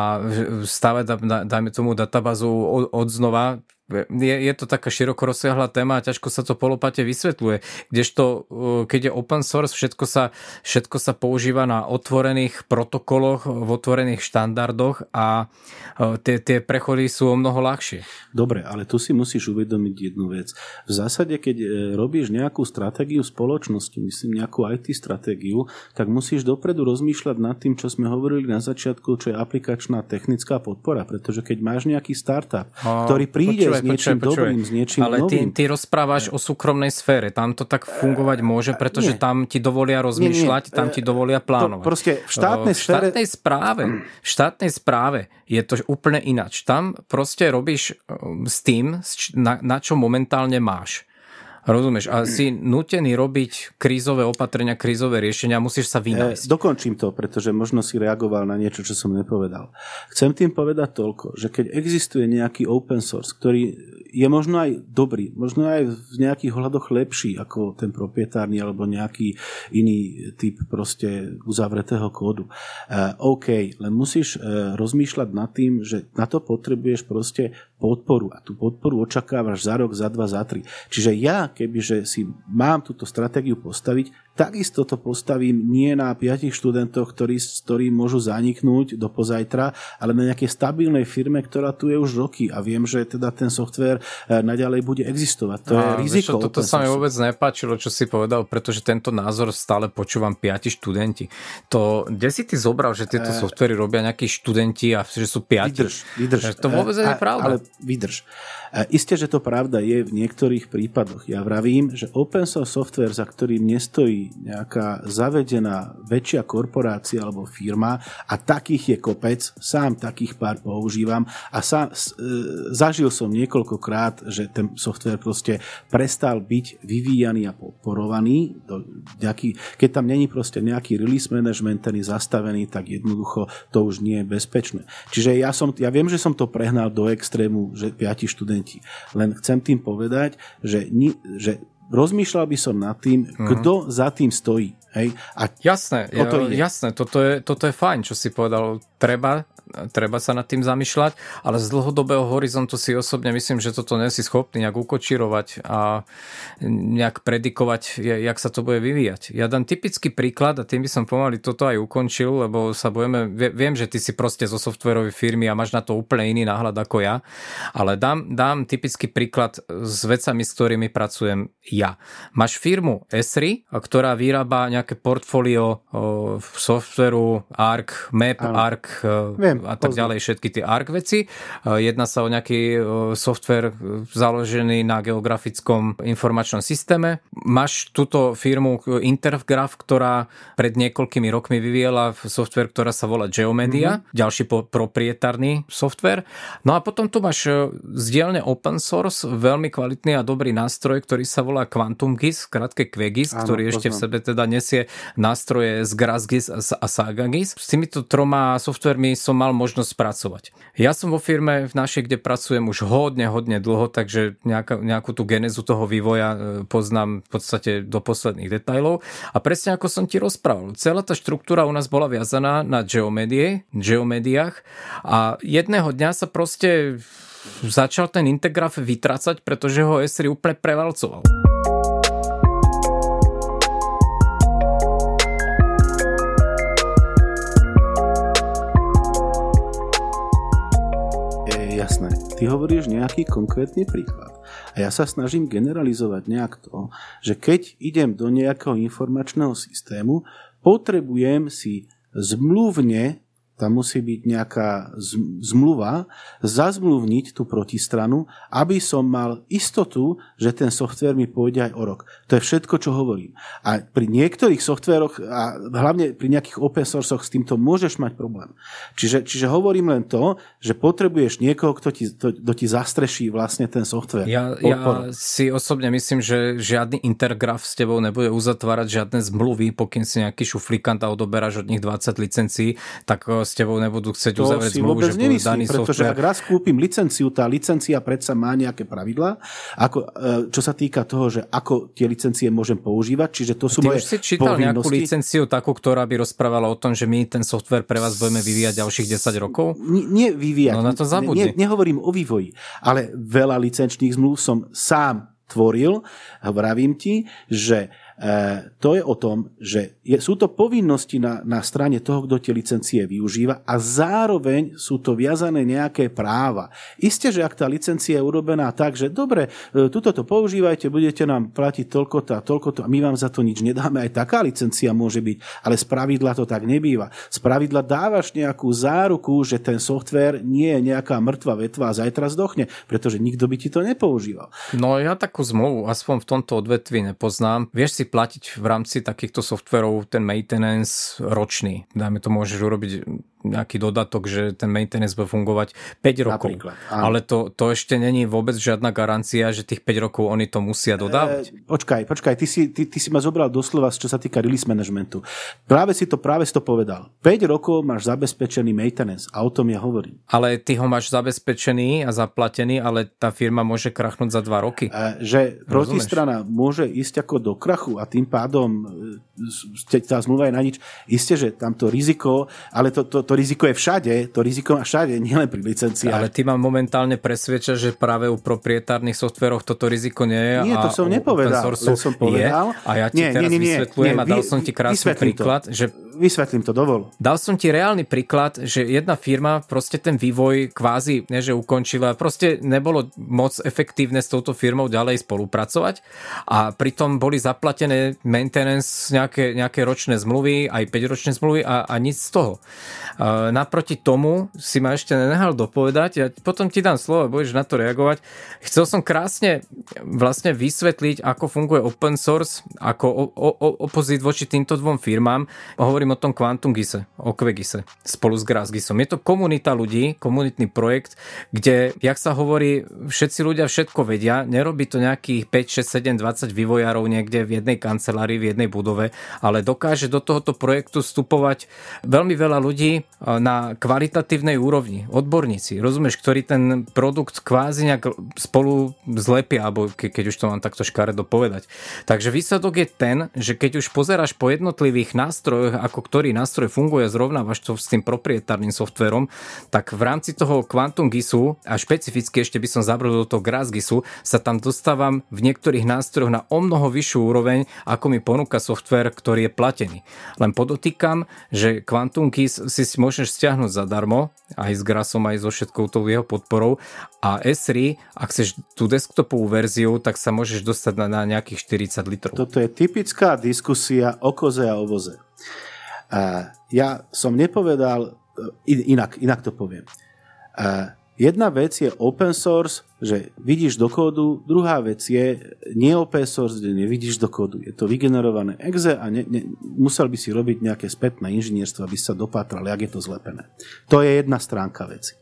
stavať, dajme tomu, databázu od, od znova, je, je to taká široko rozsiahla téma a ťažko sa to polopate vysvetľuje. Kdežto, uh, keď je open source, všetko sa, všetko sa používa na otvorených protokoloch, v otvorených štandardoch a uh, tie, tie prechody sú o mnoho ľahšie. Dobre, ale tu si musíš uvedomiť jednu vec. V zásade, keď e, robíš nejakú stratégiu spoločnosti, myslím nejakú IT stratégiu, tak musíš dopredu rozmýšľať nad tým, čo sme hovorili na začiatku, čo je aplikačná technická podpora, pretože keď máš nejaký startup, ktorý príde s niečím počúvaj, dobrým, s niečím Ale ty, novým. ty rozprávaš o súkromnej sfére. Tam to tak fungovať môže, pretože nie. tam ti dovolia rozmýšľať, tam ti dovolia plánovať. proste v štátnej v sfére- štátnej správe, v štátnej správe je to úplne ináč. Tam proste robíš um, s tým, na, na čo momentálne máš. Rozumieš? A si nutený robiť krízové opatrenia, krízové riešenia, musíš sa E, vynájsť. dokončím to, pretože možno si reagoval na niečo, čo som nepovedal. Chcem tým povedať toľko, že keď existuje nejaký open source, ktorý je možno aj dobrý, možno aj v nejakých hľadoch lepší ako ten proprietárny alebo nejaký iný typ proste uzavretého kódu. Uh, OK, len musíš uh, rozmýšľať nad tým, že na to potrebuješ proste podporu a tú podporu očakávaš za rok, za dva, za tri. Čiže ja, kebyže si mám túto stratégiu postaviť, takisto to postavím nie na piatich študentoch, ktorí, ktorí môžu zaniknúť do pozajtra, ale na nejakej stabilnej firme, ktorá tu je už roky a viem, že teda ten software eh, naďalej bude existovať. To je A riziko. Vieš, čo, toto sa mi vôbec nepáčilo, čo si povedal, pretože tento názor stále počúvam piati študenti. To, kde si ty zobral, že tieto softvery robia nejakí študenti a že sú piati? Vydrž, vydrž. Že To vôbec nie je pravda. Ale vydrž. A Isté, že to pravda je v niektorých prípadoch. Ja vravím, že open source software, za ktorým nestojí nejaká zavedená väčšia korporácia alebo firma a takých je kopec, sám takých pár používam a sám, e, zažil som niekoľkokrát, že ten software proste prestal byť vyvíjaný a podporovaný. Do, nejaký, keď tam není proste nejaký release management, ten je zastavený, tak jednoducho to už nie je bezpečné. Čiže ja, som, ja viem, že som to prehnal do extrému, že piati študenti. Len chcem tým povedať, že, ni, že rozmýšľal by som nad tým, Mhm. kto za tým stojí. Hej? A Jasné, O to ide. jasné toto, je, toto je fajn, čo si povedal. Treba, treba sa nad tým zamýšľať, ale z dlhodobého horizontu si osobne myslím, že toto nie si schopný nejak ukočírovať a nejak predikovať, ja- jak sa to bude vyvíjať. Ja dám typický príklad a tým by som pomaly toto aj ukončil, lebo sa budeme, vie- viem, že ty si proste zo softwarovej firmy a máš na to úplne iný náhľad ako ja, ale dám, dám typický príklad s vecami, s ktorými pracujem ja. Máš firmu Esri, ktorá vyrába nejaké portfólio softveru ARC, Map, Áno. ARC o, Viem, a tak poznám. ďalej, všetky tie ARC veci. E, Jedná sa o nejaký o, software e, založený na geografickom informačnom systéme. Máš túto firmu Intergraph, ktorá pred niekoľkými rokmi vyvíjala software, ktorá sa volá Geomedia, mm-hmm. ďalší proprietárny software. No a potom tu máš e, z dielne open source veľmi kvalitný a dobrý nástroj, ktorý sa volá Quantum GIS, krátke QGIS, Áno, ktorý ešte v poznám. sebe teda nesie nástroje z GrassGIS a a SagaGIS. S týmito troma softvermi som mal možnosť pracovať. Ja som vo firme v našej, kde pracujem už hodne, hodne dlho, takže nejaká, nejakú tú genezu toho vývoja e, poznám v podstate do posledných detajlov. A presne ako som ti rozprával, celá tá štruktúra u nás bola viazaná na geomedie, geomediách a jedného dňa sa proste začal ten integraf vytracať, pretože ho Esri úplne prevalcoval. Ty hovoríš nejaký konkrétny príklad. A ja sa snažím generalizovať nejak to, že keď idem do nejakého informačného systému, potrebujem si zmluvne tam musí byť nejaká zmluva, zazmluvniť tú protistranu, aby som mal istotu, že ten software mi pôjde aj o rok. To je všetko, čo hovorím. A pri niektorých softveroch, a hlavne pri nejakých open sourcoch s týmto môžeš mať problém. Čiže, čiže hovorím len to, že potrebuješ niekoho, kto ti, to, kto ti zastreší vlastne ten software. Ja, ja si osobne myslím, že žiadny intergraf s tebou nebude uzatvárať žiadne zmluvy, pokým si nejaký šuflikant a odoberáš od nich 20 licencií, tak o, s tebou nebudú chcieť To uzavrieť zmluvu, že budú daný nemyslím, pretože ak software. raz kúpim licenciu, tá licencia predsa má nejaké pravidlá, ako, e, čo sa týka toho, že ako tie licencie môžem používať, čiže to sú Ty moje už si čítal nejakú povinnosti. licenciu takú, ktorá by rozprávala o tom, že my ten software pre vás budeme vyvíjať ďalších 10 rokov? Nie, nie vyvíjať. No na to zabudni. Nie, nehovorím o vývoji, ale veľa licenčných zmluv som sám tvoril. Vravím ti, že to je o tom, že je, sú to povinnosti na, na strane toho, kto tie licencie využíva a zároveň sú to viazané nejaké práva. Isté, že ak tá licencia je urobená tak, že dobre, e, tuto to používajte, budete nám platiť toľko a toľko to a my vám za to nič nedáme, aj taká licencia môže byť, ale z pravidla to tak nebýva. Z pravidla dávaš nejakú záruku, že ten software nie je nejaká mŕtva vetva a zajtra zdochne, pretože nikto by ti to nepoužíval. No ja takú zmluvu aspoň v tomto odvetvi nepoznám. Vieš si platiť v rámci takýchto softverov ten maintenance ročný. Dajme to, môžeš urobiť nejaký dodatok, že ten maintenance bude fungovať 5 rokov. Ale to, to ešte není vôbec žiadna garancia, že tých 5 rokov oni to musia dodávať. E, počkaj, počkaj, ty si, ty, ty si ma zobral doslova, čo sa týka release managementu. Práve si to, práve si to povedal. 5 rokov máš zabezpečený maintenance a o tom ja hovorím. Ale ty ho máš zabezpečený a zaplatený, ale tá firma môže krachnúť za 2 roky. E, že protistrana môže ísť ako do krachu a tým pádom e, tá zmluva je na nič. Isté, že tamto riziko, ale to, to, to to riziko je všade, to riziko má všade, nielen pri licenciách. Ale ty ma momentálne presvedča, že práve u proprietárnych softveroch toto riziko nie je. Nie, to som nepovedal. Ja som povedal. Je, a ja ti nie, teraz nie, nie, vysvetľujem nie, a dal som ti krásny príklad, to. že vysvetlím to, dovol. Dal som ti reálny príklad, že jedna firma proste ten vývoj kvázi, ne že ukončila, proste nebolo moc efektívne s touto firmou ďalej spolupracovať a pritom boli zaplatené maintenance nejaké, nejaké ročné zmluvy, aj 5 ročné zmluvy a, a nič z toho. Naproti tomu si ma ešte nenehal dopovedať, ja potom ti dám slovo, budeš na to reagovať. Chcel som krásne vlastne vysvetliť, ako funguje open source, ako o, o, opozit voči týmto dvom firmám. Hovorím o tom Quantum Gise, o Kvegise, spolu s Grasgisom. Je to komunita ľudí, komunitný projekt, kde, jak sa hovorí, všetci ľudia všetko vedia, nerobí to nejakých 5, 6, 7, 20 vývojárov niekde v jednej kancelárii, v jednej budove, ale dokáže do tohoto projektu vstupovať veľmi veľa ľudí, na kvalitatívnej úrovni, odborníci, rozumieš, ktorí ten produkt kvázi nejak spolu zlepia, alebo ke, keď už to mám takto škaredo povedať. Takže výsledok je ten, že keď už pozeráš po jednotlivých nástrojoch, ako ktorý nástroj funguje, zrovnávaš to s tým proprietárnym softverom, tak v rámci toho Quantum GISu a špecificky ešte by som zabrodol do toho Grass GISu, sa tam dostávam v niektorých nástrojoch na o mnoho vyššiu úroveň, ako mi ponúka software, ktorý je platený. Len podotýkam, že Quantum GIS si si môžeš stiahnuť zadarmo, aj s Grasom, aj so všetkou tou jeho podporou. A S3, ak chceš tú desktopovú verziu, tak sa môžeš dostať na, na nejakých 40 litrov. Toto je typická diskusia o koze a o voze. Ja som nepovedal, e, inak, inak to poviem. Jedna vec je open source, že vidíš do kódu, druhá vec je nie open source, kde nevidíš do kódu. Je to vygenerované exe a ne, ne, musel by si robiť nejaké spätné inžinierstvo, aby sa dopátral, jak je to zlepené. To je jedna stránka veci.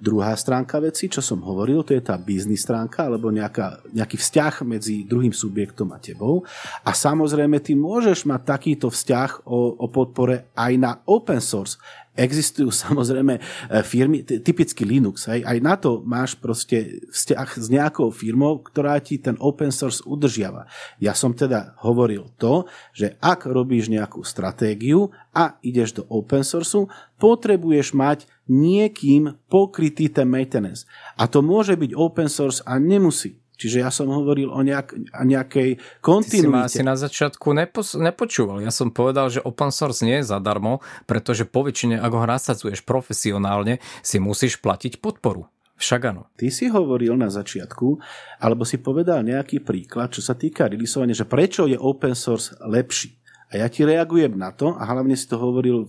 Druhá stránka veci, čo som hovoril, to je tá biznis stránka, alebo nejaká, nejaký vzťah medzi druhým subjektom a tebou. A samozrejme, ty môžeš mať takýto vzťah o, o podpore aj na open source. Existujú samozrejme e, firmy, typicky Linux, hej, aj na to máš proste vzťah s nejakou firmou, ktorá ti ten open source udržiava. Ja som teda hovoril to, že ak robíš nejakú stratégiu a ideš do open source, potrebuješ mať niekým pokrytý ten maintenance. A to môže byť open source a nemusí. Čiže ja som hovoril o, nejak, o nejakej kontinuite. Ty si ma asi na začiatku nepos- nepočúval. Ja som povedal, že open source nie je zadarmo, pretože po väčšine, ak ho nasadzuješ profesionálne, si musíš platiť podporu. Však áno. Ty si hovoril na začiatku, alebo si povedal nejaký príklad, čo sa týka releaseovania, že prečo je open source lepší. A ja ti reagujem na to, a hlavne si to hovoril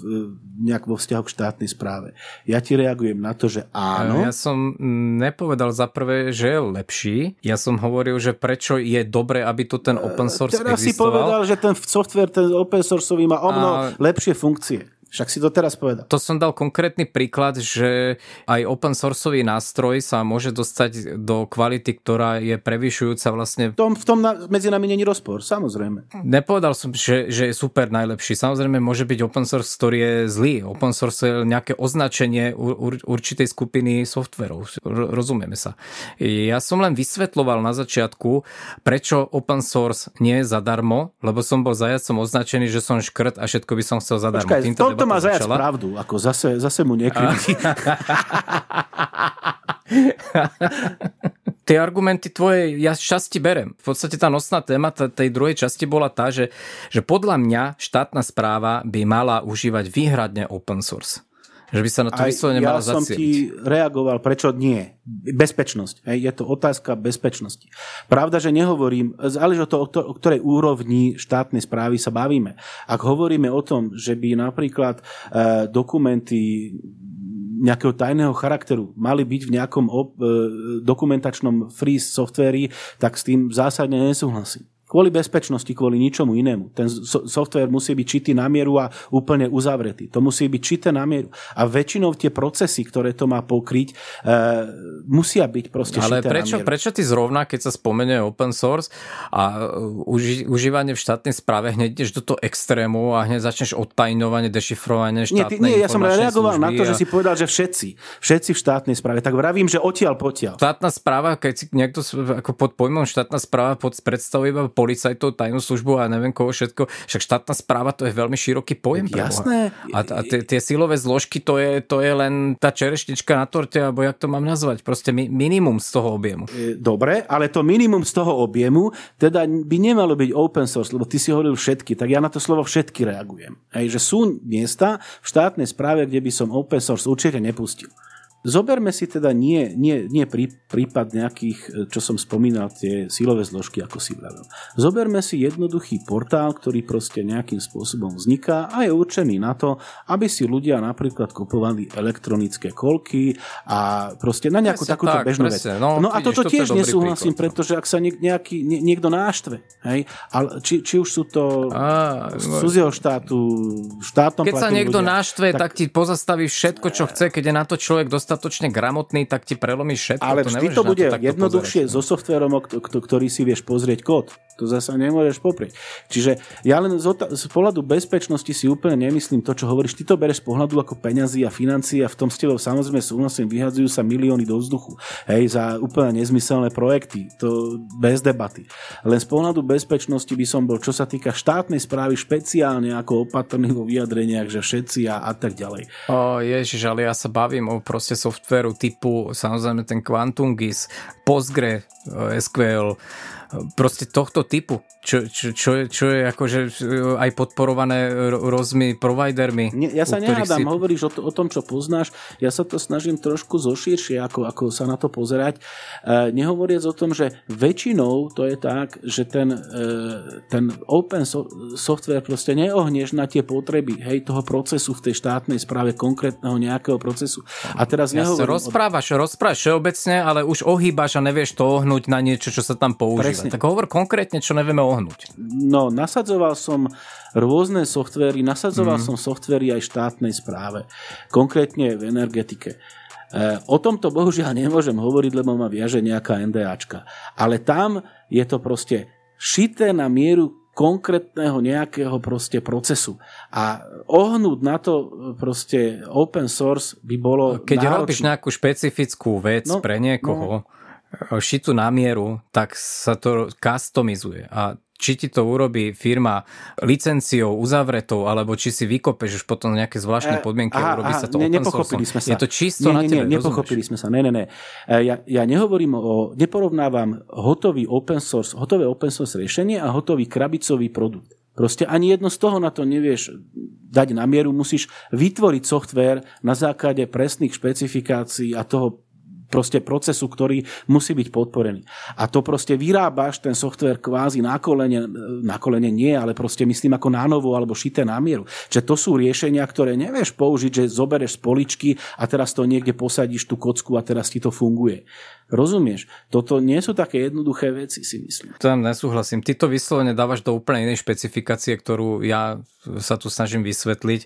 nejak vo vzťahu k štátnej správe. Ja ti reagujem na to, že áno. Ja som nepovedal za prvé, že je lepší. Ja som hovoril, že prečo je dobre, aby tu ten open source Teraz existoval. si povedal, že ten software, ten open sourceový má o mnoho a... lepšie funkcie. Však si to teraz povedal. To som dal konkrétny príklad, že aj open sourceový nástroj sa môže dostať do kvality, ktorá je prevyšujúca vlastne. V tom, v tom na, medzi nami není rozpor, samozrejme. Nepovedal som, že, že je super najlepší. Samozrejme môže byť open source, ktorý je zlý. Open source je nejaké označenie ur, určitej skupiny softverov. Rozumieme sa. Ja som len vysvetloval na začiatku, prečo open source nie je zadarmo, lebo som bol zajacom označený, že som škrt a všetko by som chcel zadarmo. Počkaj, Týmto to má zajac pravdu, ako zase, zase mu nekrytí. Tie argumenty tvoje ja časti berem. V podstate tá nosná téma tej druhej časti bola tá, že, že podľa mňa štátna správa by mala užívať výhradne open source. Že by sa na to vyslovene ja mala som zacieliť. ti reagoval, prečo nie. Bezpečnosť. Hej, je to otázka bezpečnosti. Pravda, že nehovorím, záleží o to, o, to, o ktorej úrovni štátnej správy sa bavíme. Ak hovoríme o tom, že by napríklad e, dokumenty nejakého tajného charakteru mali byť v nejakom op- e, dokumentačnom free softveri, tak s tým zásadne nesúhlasím. Kvôli bezpečnosti, kvôli ničomu inému. Ten so- software musí byť čitý na mieru a úplne uzavretý. To musí byť čité na mieru. A väčšinou tie procesy, ktoré to má pokryť, e, musia byť proste Ale prečo, na mieru. prečo ty zrovna, keď sa spomenie open source a uži, užívanie v štátnej správe, hneď ideš do toho extrému a hneď začneš odtajnovanie, dešifrovanie Nie, ty, štátnej nie, ja som reagoval na to, že a- si povedal, že všetci. Všetci v štátnej správe. Tak vravím, že odtiaľ potiaľ. Štátna správa, keď si niekto ako pod pojmom štátna správa pod predstavuje iba policajtov, tajnú službu a neviem koho všetko, však štátna správa to je veľmi široký pojem. Jasné. A, a tie, tie silové zložky to je, to je len tá čerešnička na torte, alebo jak to mám nazvať, proste mi, minimum z toho objemu. E, Dobre, ale to minimum z toho objemu teda by nemalo byť open source, lebo ty si hovoril všetky, tak ja na to slovo všetky reagujem. Hej, že sú miesta v štátnej správe, kde by som open source určite nepustil. Zoberme si teda nie, nie, nie prí, prípad nejakých, e, čo som spomínal, tie sílové zložky, ako si vravel. Zoberme si jednoduchý portál, ktorý proste nejakým spôsobom vzniká a je určený na to, aby si ľudia napríklad kupovali elektronické kolky a proste na nejakú Presne takúto tak, bežnú vec. No, No, a toto tiež nesúhlasím, príklad. pretože ak sa nejaký, nie, niekto náštve, hej, ale či, či už sú to Á, z cudzieho štátu, štátnom Keď sa niekto ľudia, naštve, tak... tak ti pozastaví všetko, čo chce. Keď je na to človek dostatočne gramotný, tak ti prelomí všetko. Ale to vždy to bude takto jednoduchšie pozerať. so softverom, o kto- kto- ktorý si vieš pozrieť kód. To zase nemôžeš poprieť. Čiže ja len z, z pohľadu bezpečnosti si úplne nemyslím to, čo hovoríš. Ty to bereš z pohľadu ako peňazí a financií a v tom s tebou samozrejme súhlasím, vyhadzujú sa milióny do vzduchu. Hej, za úplne nezmyselné projekty. To bez debaty. Len z pohľadu bezpečnosti by som bol, čo sa týka štátnej správy, špeciálne ako opatrný vo vyjadreniach, že všetci a, a tak ďalej. O, ježiš, ale ja sa bavím o proste softvéru typu, samozrejme ten Quantum GIS, Postgre, eh, SQL, proste tohto typu, čo, čo, čo, je, čo je akože aj podporované ro- rôznymi providermi. Nie, ja sa nehádam, si- hovoríš o, to, o tom, čo poznáš. Ja sa to snažím trošku zoširšie, ako, ako sa na to pozerať. E, nehovoriac o tom, že väčšinou to je tak, že ten, e, ten open so, software proste neohneš na tie potreby hej, toho procesu v tej štátnej správe, konkrétneho nejakého procesu. A teraz Ja nehovorím... o- rozprávaš, rozprávaš všeobecne, ale už ohýbaš a nevieš to ohnúť na niečo, čo sa tam používa. Presne. Tak hovor konkrétne, čo nevieme ohnúť. No, nasadzoval som rôzne softvery, nasadzoval mm. som softvery aj štátnej správe, konkrétne v energetike. E, o tomto bohužiaľ nemôžem hovoriť, lebo ma viaže nejaká NDAčka. Ale tam je to proste šité na mieru konkrétneho nejakého proste procesu. A ohnúť na to proste open source by bolo Keď náročné. robíš nejakú špecifickú vec No, pre niekoho, šitú na mieru, tak sa to customizuje. A či ti to urobí firma licenciou, uzavretou, alebo či si vykopeš už potom nejaké zvláštne E, podmienky a urobí sa to ne, open source. sme sa. Je to čisto nie, na nie, tebe, nie, nepochopili sme sa. Ne, ne, ne. E, Ja, ja nehovorím o, neporovnávam hotový open source, hotové open source riešenie a hotový krabicový produkt. Proste ani jedno z toho na to nevieš dať na mieru, musíš vytvoriť software na základe presných špecifikácií a toho proste procesu, ktorý musí byť podporený. A to proste vyrábaš ten software kvázi na kolene, na kolene nie, ale proste myslím ako na novo alebo šité na mieru. Čiže to sú riešenia, ktoré nevieš použiť, že zobereš z poličky a teraz to niekde posadíš tú kocku a teraz ti to funguje. Rozumieš? Toto nie sú také jednoduché veci, si myslím. Tam nesúhlasím. Ty to vyslovene dávaš do úplne inej špecifikácie, ktorú ja sa tu snažím vysvetliť.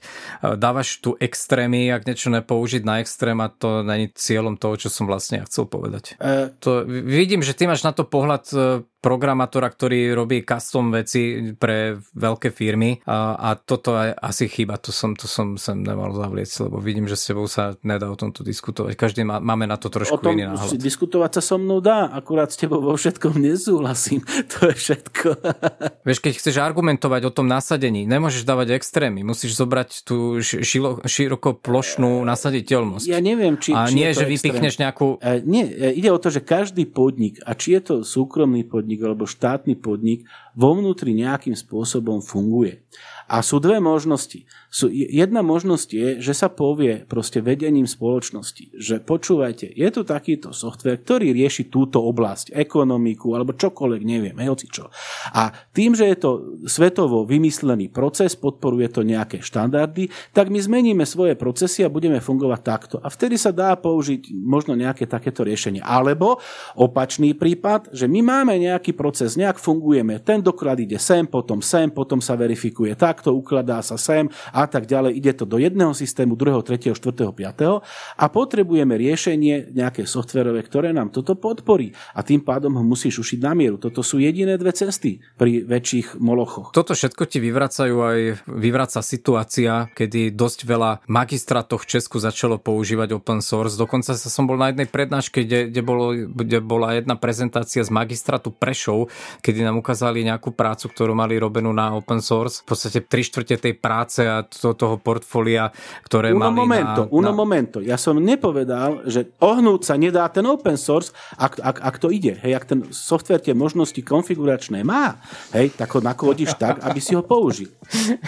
Dávaš tu extrémy, ak niečo nepoužiť na extrém a to není cieľom toho, čo som vlastne ja chcel povedať. E, To, vidím, že ty máš na to pohľad e, programátora, ktorý robí custom veci pre veľké firmy a, a toto je asi chyba, to som, to som sem nemal zavliecť, lebo vidím, že s tebou sa nedá o tomto diskutovať. Každý má, máme na to trošku o tom iný náhľad. diskutovať sa so mnou dá, akurát s tebou vo všetkom nesúhlasím. To je všetko. Vieš, keď chceš argumentovať o tom nasadení, nemôžeš dávať extrémy, musíš zobrať tú šilo, široko plošnú nasaditeľnosť. Ja neviem, či... A či nie, je to že vypichneš nejakú... E, nie, e, ide o to, že každý podnik, a či je to súkromný podnik alebo štátny podnik, vo vnútri nejakým spôsobom funguje. A sú dve možnosti. Sú, jedna možnosť je, že sa povie proste vedením spoločnosti, že počúvajte, je tu takýto software, ktorý rieši túto oblasť, ekonomiku alebo čokoľvek, neviem, hoci čo. A tým, že je to svetovo vymyslený proces, podporuje to nejaké štandardy, tak my zmeníme svoje procesy a budeme fungovať takto. A vtedy sa dá použiť možno nejaké takéto riešenie. Alebo opačný prípad, že my máme nejaký proces, nejak fungujeme, ten doklad ide sem, potom sem, potom sa verifikuje tak, takto, ukladá sa sem a tak ďalej. Ide to do jedného systému, druhého, tretieho, štvrtého, piatého a potrebujeme riešenie nejaké softverové, ktoré nám toto podporí a tým pádom ho musíš ušiť na mieru. Toto sú jediné dve cesty pri väčších molochoch. Toto všetko ti vyvracajú aj vyvraca situácia, kedy dosť veľa magistratov v Česku začalo používať open source. Dokonca sa som bol na jednej prednáške, kde, kde, bolo, kde bola jedna prezentácia z magistratu Prešov, kedy nám ukázali nejakú prácu, ktorú mali robenú na open source. V podstate tri štvrte tej práce a to, toho portfólia, ktoré uno mali momento, na, uno na... momento. Ja som nepovedal, že ohnúť sa nedá ten open source, ak, ak, ak to ide. Hej, ak ten software tie možnosti konfiguračné má, hej, tak ho nakodíš tak, aby si ho použil.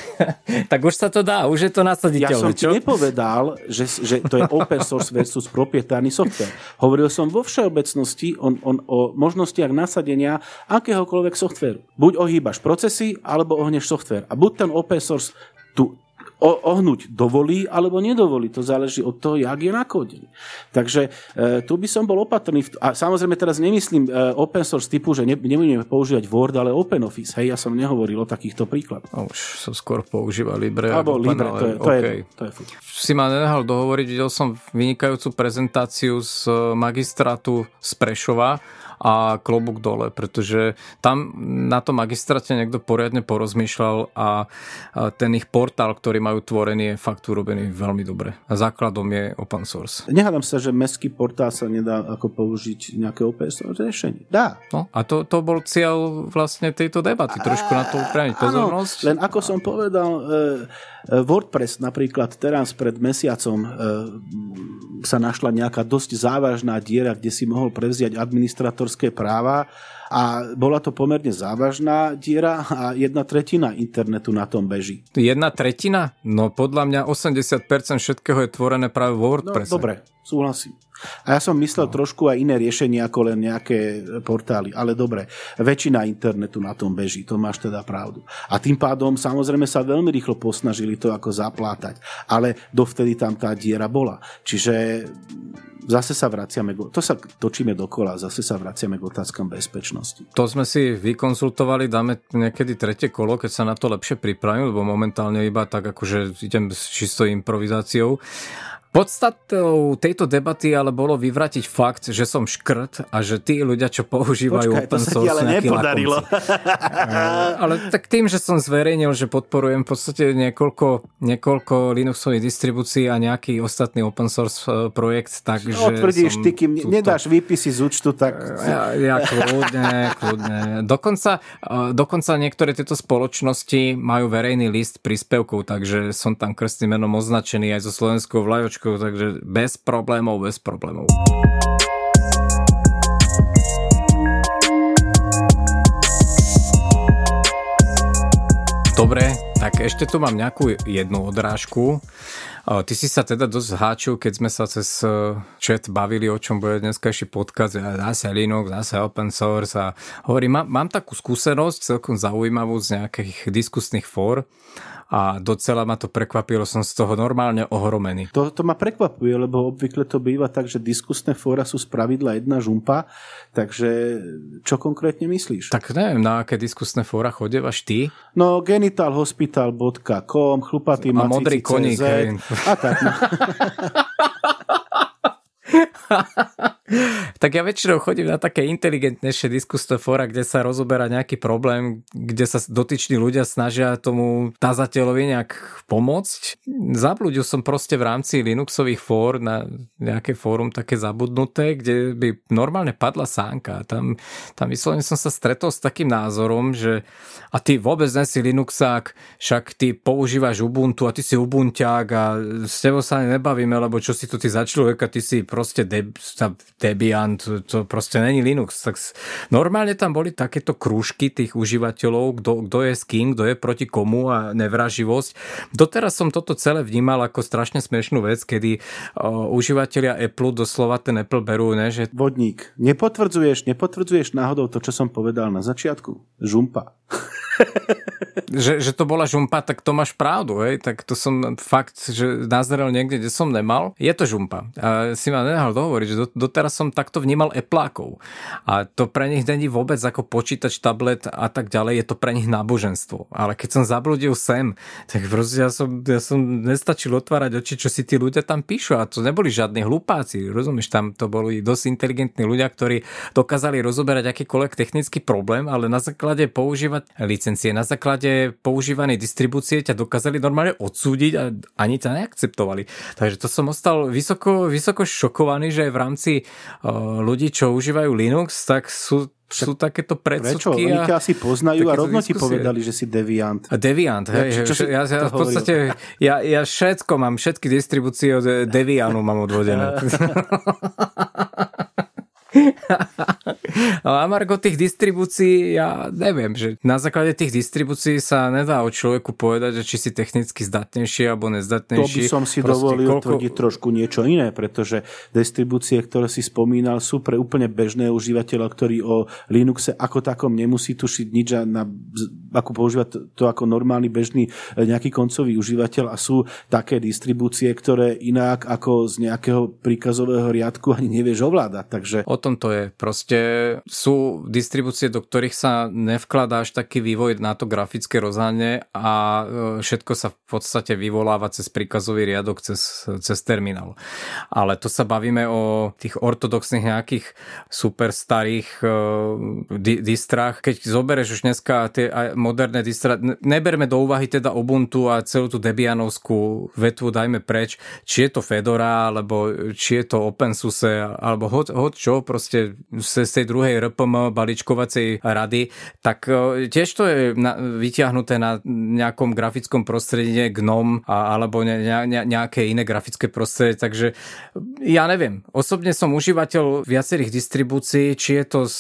tak už sa to dá, už je to nasaditeľné. Ja som ti nepovedal, že, že to je open source versus proprietárny software. Hovoril som vo všeobecnosti on, on, o možnostiach nasadenia akéhokoľvek softveru. Buď ohýbaš procesy, alebo ohneš software. A buď ten open source tu ohnúť dovolí alebo nedovolí. To záleží od toho, jak je nakódený. Takže e, tu by som bol opatrný. A samozrejme teraz nemyslím e, open source typu, že ne, nebudeme používať Word, ale Open Office. Hej, ja som nehovoril o takýchto príkladoch. Už som skôr používal Libre. Alebo Libre, to je, to, okay. je, to je. Si ma nenehal dohovoriť, videl som vynikajúcu prezentáciu z magistrátu z Prešova a klobúk dole, pretože tam na tom magistráte niekto poriadne porozmýšľal a ten ich portál, ktorý majú tvorený, je fakt urobený veľmi dobre. A základom je open source. Nehádam sa, že mestský portál sa nedá ako použiť nejaké open source riešenie. Dá. No, a to, to bol cieľ vlastne tejto debaty, trošku na to upriamiť pozornosť. Áno, len ako som povedal, e, e, WordPress napríklad teraz pred mesiacom e, sa našla nejaká dosť závažná diera, kde si mohol prevziať administratorské práva a bola to pomerne závažná diera a jedna tretina internetu na tom beží. Jedna tretina? No podľa mňa 80% všetkého je tvorené práve vo WordPresse. No, dobre, súhlasím. A ja som myslel no. trošku aj iné riešenie ako len nejaké portály, ale dobre, väčšina internetu na tom beží, to máš teda pravdu. A tým pádom samozrejme sa veľmi rýchlo posnažili to ako zaplátať, ale dovtedy tam tá diera bola. Čiže zase sa vraciame, to sa točíme dokola, zase sa vraciame k otázkam bezpečnosti. To sme si vykonzultovali, dáme niekedy tretie kolo, keď sa na to lepšie pripravím, lebo momentálne iba tak akože idem s čistou improvizáciou. Podstatou tejto debaty ale bolo vyvratiť fakt, že som škrt a že tí ľudia, čo používajú Počkaj, open source, ale nepodarilo. ale tak tým, že som zverejnil, že podporujem v podstate niekoľko, niekoľko Linuxových distribúcií a nejaký ostatný open source e, projekt, takže Otvrdíš, ty, kým túto... nedáš výpisy z účtu, tak... Ja, ja kľudne, kľudne. Dokonca, dokonca niektoré tieto spoločnosti majú verejný list príspevkov, takže som tam krstným menom označený aj so slovenskou vlajočkou Slovensku, takže bez problémov, bez problémov. Dobre, tak ešte tu mám nejakú jednu odrážku. Ty si sa teda dosť háčil, keď sme sa cez e, chat bavili, o čom bude dneskajší podcast, zase Linux, zase open source a hovorím, mám, mám takú skúsenosť celkom zaujímavú z nejakých diskusných fór a docela ma to prekvapilo, som z toho normálne ohromený. To, to ma prekvapuje, lebo obvykle to býva tak, že diskusné fóra sú spravidla jedna žumpa, takže čo konkrétne myslíš? Tak neviem, na aké diskusné fóra chodevaš ty? No genitalhospital.com, chlupatý a modrý koník. A tak. No. Tak ja väčšinou chodím na také inteligentnejšie diskusné fóra, kde sa rozoberá nejaký problém, kde sa dotyční ľudia snažia tomu tazateľovi nejak pomôcť. Zabludil som proste v rámci Linuxových fór na nejaké fórum také zabudnuté, kde by normálne padla sánka. Tam, tam vyslovene som sa stretol s takým názorom, že a ty vôbec nesi Linuxák, však ty používaš Ubuntu a ty si Ubuntiak a s tebou sa nebavíme, lebo čo si tu ty za človeka, ty si proste deb, Debian, to, to proste není Linux. Tak normálne tam boli takéto krúžky tých užívateľov, kto, je s kým, kto je proti komu a nevraživosť. Doteraz som toto celé vnímal ako strašne smiešnú vec, kedy uh, užívateľia Apple doslova ten Apple berú, ne, že... Vodník, nepotvrdzuješ, nepotvrdzuješ náhodou to, čo som povedal na začiatku? Žumpa. že, že to bola žumpa, tak to máš pravdu, hej? tak to som fakt, že nazrel niekde, kde som nemal. Je to žumpa. A si ma nenahal dohovoriť, že doteraz som takto vnímal Appleákov. A to pre nich není vôbec ako počítač, tablet a tak ďalej, je to pre nich náboženstvo. Ale keď som zabludil sem, tak proste ja som, ja som nestačil otvárať oči, čo si tí ľudia tam píšu. A to neboli žiadni hlupáci, rozumieš, tam to boli dosť inteligentní ľudia, ktorí dokázali rozoberať akýkoľvek technický problém, ale na základe používať licencie, na základe používanej distribúcie ťa dokázali normálne odsúdiť a ani ťa neakceptovali. Takže to som ostal vysoko, vysoko šokovaný, že v rámci uh, ľudí, čo užívajú Linux, tak sú sú takéto predsudky. Prečo? Oni ťa asi poznajú a rovno ti povedali, že si deviant. Deviant, hej. Ja, čo, čo ja, ja, v podstate, ja, ja všetko mám, všetky distribúcie od Devianu mám odvodené. a Margo tých distribúcií, ja neviem, že na základe tých distribúcií sa nedá o človeku povedať, že či si technicky zdatnejší alebo nezdatnejší. To by som si Proste, dovolil koľko... tvrdiť trošku niečo iné, pretože distribúcie, ktoré si spomínal, sú pre úplne bežné užívateľa, ktorý o Linuxe ako takom nemusí tušiť nič a na, ako používať to ako normálny bežný e, nejaký koncový užívateľ a sú také distribúcie, ktoré inak ako z nejakého príkazového riadku ani nevieš ovládať. Takže... O tom to je. Proste sú distribúcie, do ktorých sa nevkladá až taký vývoj na to grafické rozhanie a e, všetko sa v podstate vyvoláva cez príkazový riadok, cez, cez terminál. Ale to sa bavíme o tých ortodoxných nejakých super starých uh, di- distrách. Keď zoberieš už dneska tie moderné distra, neberme do úvahy teda Ubuntu a celú tú Debianovskú vetvu dajme preč, či je to Fedora, alebo či je to OpenSUSE, alebo hod čo, z tej druhej RPM balíčkovacej rady, tak e, tiež to je na, vyťahnuté na nejakom grafickom prostredí GNOME a, alebo ne, ne, nejaké iné grafické prostredie, takže ja neviem. Osobne som užívateľ viacerých distribúcií, či je to z,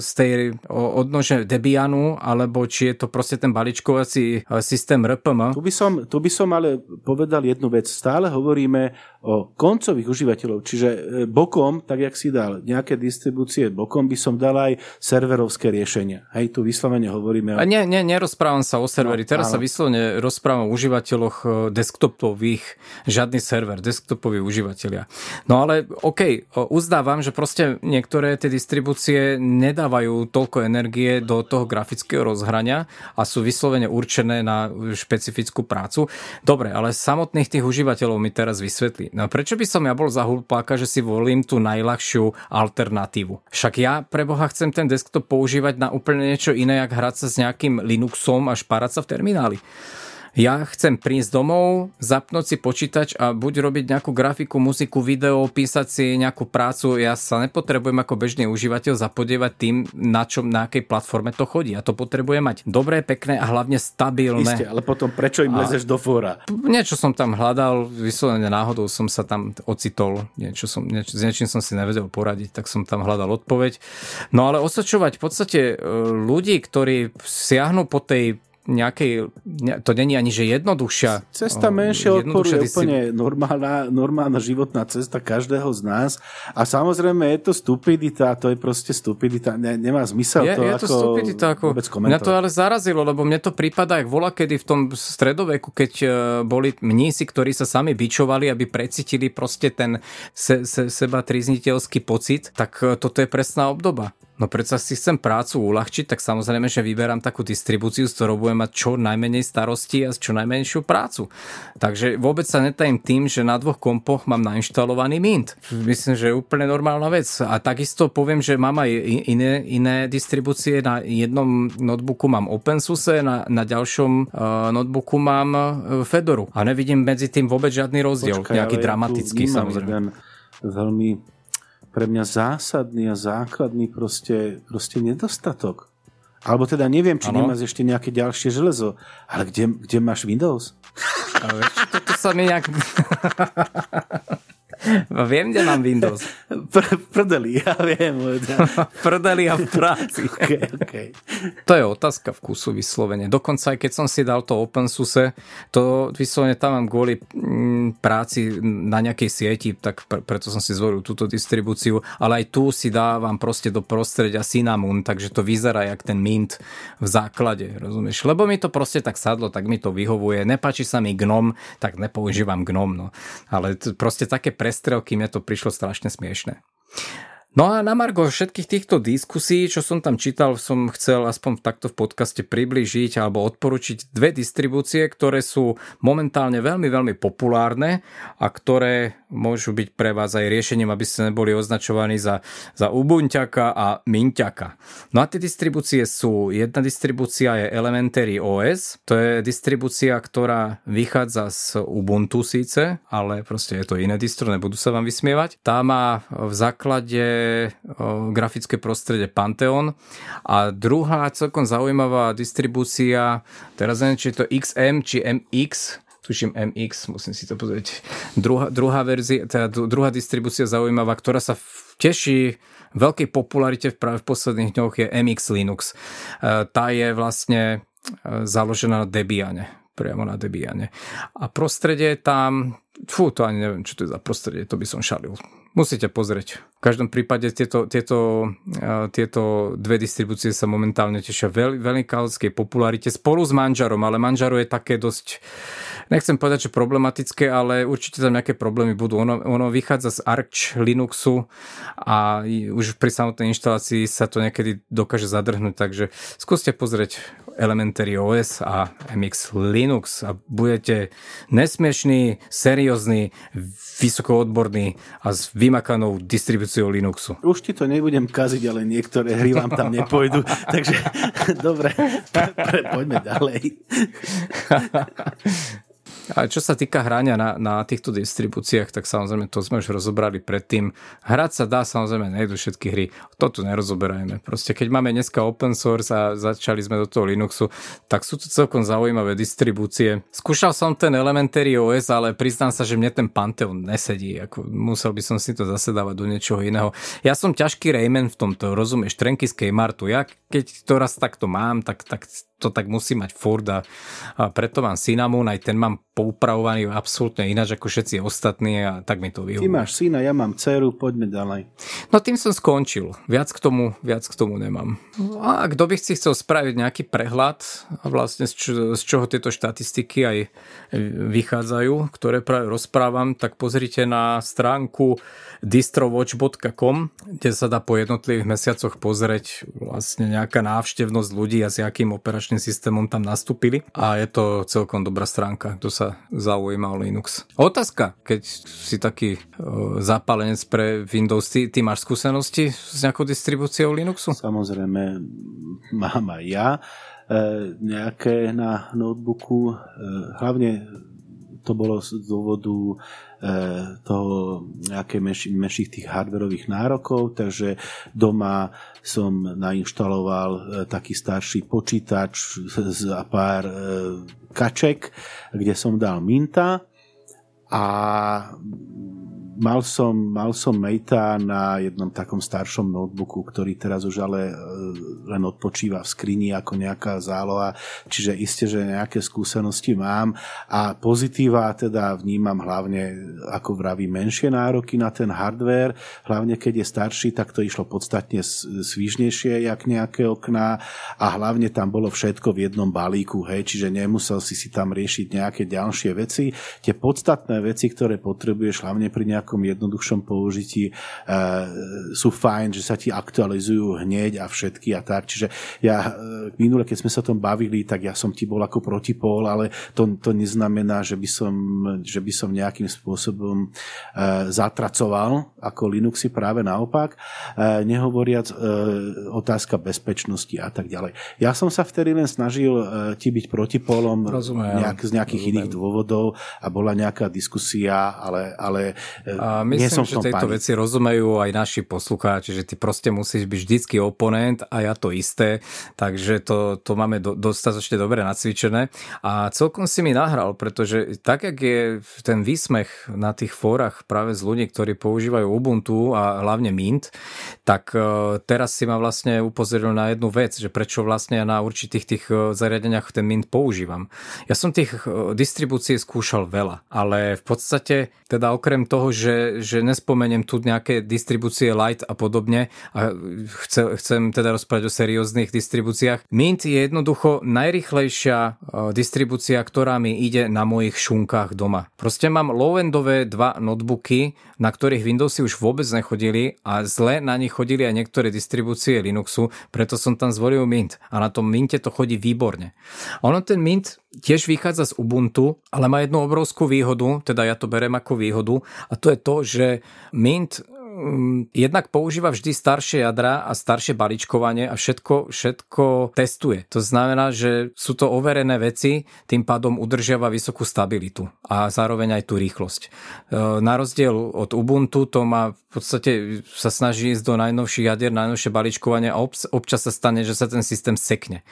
z tej odnože Debianu, alebo či je to proste ten balíčkovací e, systém RPM. Tu by som, tu by som ale povedal jednu vec. Stále hovoríme o koncových užívateľov, čiže e, bokom, tak jak si dal nejaké distribúcie bokom, by som dal aj serverovské riešenia. Hej, tu vyslovene hovoríme o... A nie, nie, nerozprávam sa o serveri, no, teraz áno. sa vyslovene rozprávam o užívateľoch e, desktopových, žiadny server, desktopoví užívateľia. No ale OK, uzdávam, že proste niektoré tie distribúcie nedávajú toľko energie do toho grafického rozhrania a sú vyslovene určené na špecifickú prácu. Dobre, ale samotných tých užívateľov mi teraz vysvetlí. No prečo by som ja bol za hulpáka, že si volím tú najľahšiu alternatívu? Však ja pre Boha chcem ten desktop používať na úplne niečo iné, jak hrať sa s nejakým Linuxom a špárať sa v termináli. Ja chcem prísť domov, zapnúť si počítač a buď robiť nejakú grafiku, muziku, video, písať si nejakú prácu. Ja sa nepotrebujem ako bežný užívateľ zapodievať tým, na čom, na akej platforme to chodí. Ja to potrebujem mať dobré, pekné a hlavne stabilné. Isté, ale potom prečo im lezeš do fóra? Niečo som tam hľadal, vyslovene náhodou som sa tam ocitol, niečo som, nieč, s niečím som si nevedel poradiť, tak som tam hľadal odpoveď. No ale osočovať v podstate e, ľudí, ktorí siahnu po tej nejakej, to není ani že jednoduchšia. Cesta menšie odporu je úplne normálna, normálna životná cesta každého z nás a samozrejme je to stupidita, to je proste stupidita, ne, nemá zmysel je, to, je to ako stupidita, ako, mňa to ale zarazilo, lebo mne to prípada, ak vola, kedy v tom stredoveku, keď e, boli mnísi, ktorí sa sami bičovali, aby precítili proste ten se, se, seba trizniteľský pocit, tak e, toto je presná obdoba. No predsa si chcem prácu uľahčiť, tak samozrejme, že vyberám takú distribúciu, s ktorou budem mať čo najmenej starosti a čo najmenšiu prácu. Takže vôbec sa netajím tým, že na dvoch kompoch mám nainštalovaný Mint. Myslím, že je úplne normálna vec. A takisto poviem, že mám aj iné, iné distribúcie. Na jednom notebooku mám OpenSUSE, na, na ďalšom uh, notebooku mám uh, Fedoru. A nevidím medzi tým vôbec žiadny rozdiel. Počkaj, nejaký dramatický samozrejme. veľmi pre mňa zásadný a základný proste, proste nedostatok. Alebo teda neviem, či ano. nemáš ešte nejaké ďalšie železo, ale kde, kde máš Windows? Ale toto sa mi nejak... Viem, kde mám Windows. Pr- prdeli, ja viem. prdeli a v práci. okay, okay. To je otázka vkusu vyslovene. Dokonca aj keď som si dal to OpenSUSE, to vyslovene tam mám kvôli mm, práci na nejakej sieti, tak pre, preto som si zvolil túto distribúciu, ale aj tu si dávam proste do prostredia Cinnamon, takže to vyzerá jak ten Mint v základe, rozumieš? Lebo mi to proste tak sadlo, tak mi to vyhovuje. Nepáči sa mi GNOME, tak nepoužívam GNOME, no. Ale proste také pres prestrelky, mne to prišlo strašne smiešne. No a na Margo všetkých týchto diskusí, čo som tam čítal, som chcel aspoň takto v podcaste približiť alebo odporučiť dve distribúcie, ktoré sú momentálne veľmi, veľmi populárne a ktoré môžu byť pre vás aj riešením, aby ste neboli označovaní za, za Ubunťaka a Minťaka. No a tie distribúcie sú, jedna distribúcia je Elementary OS, to je distribúcia, ktorá vychádza z Ubuntu síce, ale proste je to iné distro, nebudú sa vám vysmievať. Tá má v základe grafické prostredie Pantheon. A druhá celkom zaujímavá distribúcia, teraz neviem, či je to XM či MX, tuším MX, musím si to pozrieť. Druhá, druhá verzia, teda druhá distribúcia zaujímavá, ktorá sa teší veľkej popularite práve v posledných dňoch je MX Linux. E, tá je vlastne e, založená na Debiane, priamo na Debiane. A prostredie tam, fú, to ani neviem, čo to je za prostredie, to by som šalil. Musíte pozrieť. Každom prípade tieto, tieto, tieto dve distribúcie sa momentálne tešia veľ, veľkej popularite spolu s manžarom, ale manžaro je také dosť nechcem povedať, že problematické, ale určite tam nejaké problémy budú. Ono, ono vychádza z Arch Linuxu a už pri samotnej inštalácii sa to niekedy dokáže zadrhnúť, takže skúste pozrieť Elementary OS a MX Linux a budete nesmiešný, seriózny, vysokoodborný a s vymakanou distribúciou Linuxu. Už ti to nebudem kaziť, ale niektoré hry vám tam nepôjdu, takže dobre, poďme ďalej. A čo sa týka hrania na, na týchto distribúciách, tak samozrejme to sme už rozobrali predtým. Hrať sa dá, samozrejme nejdu všetky hry. To tu nerozoberajme. Proste keď máme dneska open source a začali sme do toho Linuxu, tak sú tu celkom zaujímavé distribúcie. Skúšal som ten Elementary OS, ale priznám sa, že mne ten Pantheon nesedí. Ako, musel by som si to zase dávať do niečoho iného. Ja som ťažký Rayman v tomto, rozumieš, trenky z Kmartu. Ja keď to raz takto mám, tak, tak to tak musí mať furt a, a preto mám Cinnamon, aj ten mám poupravovaný absolútne ináč ako všetci ostatní a tak mi to vyhovuje. Ty máš syna, ja mám dceru, poďme ďalej. No tým som skončil. Viac k tomu, viac k tomu nemám. A kto by si chcel spraviť nejaký prehľad a vlastne z, čo, z čoho tieto štatistiky aj vychádzajú, ktoré práve rozprávam, tak pozrite na stránku distrowatch.com, kde sa dá po jednotlivých mesiacoch pozrieť vlastne nejaká návštevnosť ľudí a s akým operačným systémom tam nastúpili. A je to celkom dobrá stránka, kto sa zaujíma o Linux. Otázka, keď si taký uh, zapálenec pre Windows, ty, ty máš skúsenosti s nejakou distribúciou Linuxu? Samozrejme, mám aj ja e, nejaké na notebooku, e, hlavne to bolo z dôvodu e, toho nejaké menších tých hardverových nárokov, takže doma som nainštaloval e, taký starší počítač a pár e, kaček, kde som dal Minta a mal som, mal som Mate'a na jednom takom staršom notebooku, ktorý teraz už ale e, len odpočíva v skrini ako nejaká záloha, čiže iste, že nejaké skúsenosti mám. A pozitíva teda vnímam hlavne, ako vraví, menšie nároky na ten hardware, hlavne keď je starší, tak to išlo podstatne svížnejšie, jak nejaké okná. A hlavne tam bolo všetko v jednom balíku, hej, čiže nemusel si si tam riešiť nejaké ďalšie veci. Tie podstatné veci, ktoré potrebuješ hlavne pri nejakom takom jednoduchšom použití sú fajn, že sa ti aktualizujú hneď a všetky a tak. Čiže ja minule, keď sme sa o tom bavili, tak ja som ti bol ako protipol, ale to, to neznamená, že by som, že by som nejakým spôsobom zatracoval ako Linuxy práve naopak, nehovoriac otázka bezpečnosti a tak ďalej. Ja som sa vtedy len snažil ti byť protipolom nejak, z nejakých Rozumiem. iných dôvodov a bola nejaká diskusia, ale, ale a myslím, nie som že tejto pani. veci rozumejú aj naši poslucháči, že ty proste musíš byť vždycky oponent a ja to isté, takže to, to máme do, dostatočne dobre nacvičené a celkom si mi nahral, pretože tak, jak je ten výsmech na tých fórach práve z ľudí, ktorí používajú Ubuntu a hlavne Mint, tak uh, teraz si ma vlastne upozoril na jednu vec, že prečo vlastne ja na určitých tých uh, zariadeniach ten Mint používam. Ja som tých uh, distribúcií skúšal veľa, ale v podstate teda okrem toho, že, že nespomeniem tu nejaké distribúcie Light a podobne a chcem, chcem teda rozprávať o serióznych distribúciách, Mint je jednoducho najrychlejšia distribúcia, ktorá mi ide na mojich šunkách doma. Proste mám low-endové dva notebooky, na ktorých Windowsy už vôbec nechodili a zle na nich chodili aj niektoré distribúcie Linuxu, preto som tam zvolil Mint a na tom Minte to chodí výborne. Ono ten Mint tiež vychádza z Ubuntu, ale má jednu obrovskú výhodu, teda ja to berem ako výhodu a to je to, že Mint jednak používa vždy staršie jadra a staršie balíčkovanie a všetko, všetko testuje. To znamená, že sú to overené veci, tým pádom udržiava vysokú stabilitu a zároveň aj tú rýchlosť. E, na rozdiel od Ubuntu to má v podstate sa snaží ísť do najnovších jadier, najnovšie balíčkovanie a občas sa stane, že sa ten systém sekne.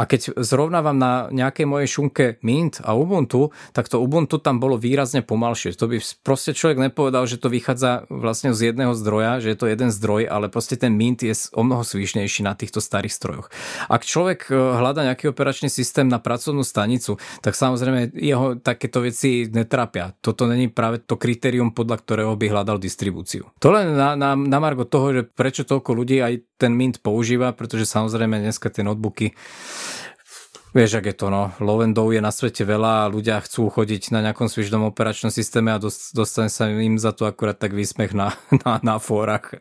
A keď zrovnávam na nejakej mojej šunke Mint a Ubuntu, tak to Ubuntu tam bolo výrazne pomalšie. To by proste človek nepovedal, že to vychádza vlastne z jedného jedného zdroja, že je to jeden zdroj, ale proste ten Mint je o mnoho svišnejší na týchto starých strojoch. Ak človek e, hľada nejaký operačný systém na pracovnú stanicu, tak samozrejme jeho takéto veci netrápia. Toto není práve to kritérium, podľa ktorého by hľadal distribúciu. To len na, na, na margo toho, že prečo toľko ľudí aj ten Mint používa, pretože samozrejme dneska tie notebooky Vieš, ak je to, no. Lovendov je na svete veľa a ľudia chcú chodiť na nejakom svižnom operačnom systéme a dostane sa im za to akurát tak výsmech na, na, na fórach.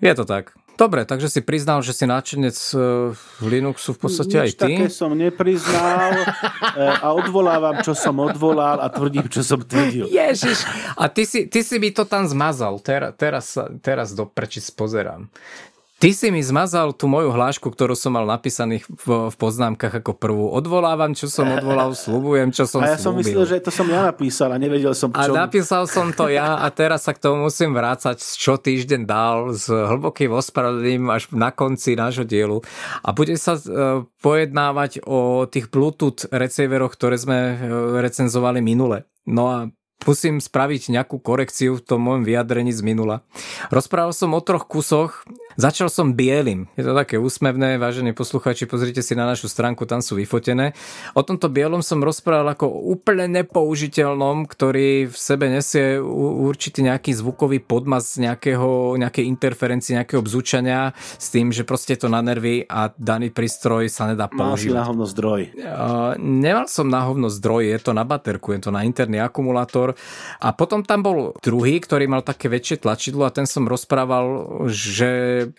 Je to tak. Dobre, takže si priznal, že si náčenec e, Linuxu v podstate Nič aj ty. také som nepriznal e, a odvolávam, čo som odvolal a tvrdím, čo som tvrdil. Ježiš, a ty si, ty si by to tam zmazal. Teraz, teraz, teraz do preči pozerám. Ty si mi zmazal tú moju hlášku, ktorú som mal napísaných v, v poznámkach ako prvú. Odvolávam, čo som odvolal, slúbujem, čo som A ja som myslel, že to som ja napísal a nevedel som, čo... A napísal som to ja a teraz sa k tomu musím vrácať, čo týždeň dal s hlbokým ospravedlím až na konci nášho dielu. A bude sa uh, pojednávať o tých Bluetooth receiveroch, ktoré sme uh, recenzovali minule. No a musím spraviť nejakú korekciu v tom môjom vyjadrení z minula. Rozprával som o troch kusoch Začal som bielým. Je to také úsmevné, vážení posluchači, pozrite si na našu stránku, tam sú vyfotené. O tomto bielom som rozprával ako úplne nepoužiteľnom, ktorý v sebe nesie určitý nejaký zvukový podmaz nejakého, nejakej interferencie, nejakého bzúčania s tým, že proste je to na nervy a daný prístroj sa nedá používať. Mal si na hovno zdroj. Uh, nemal som na hovno zdroj, je to na baterku, je to na interný akumulátor. A potom tam bol druhý, ktorý mal také väčšie tlačidlo a ten som rozprával, že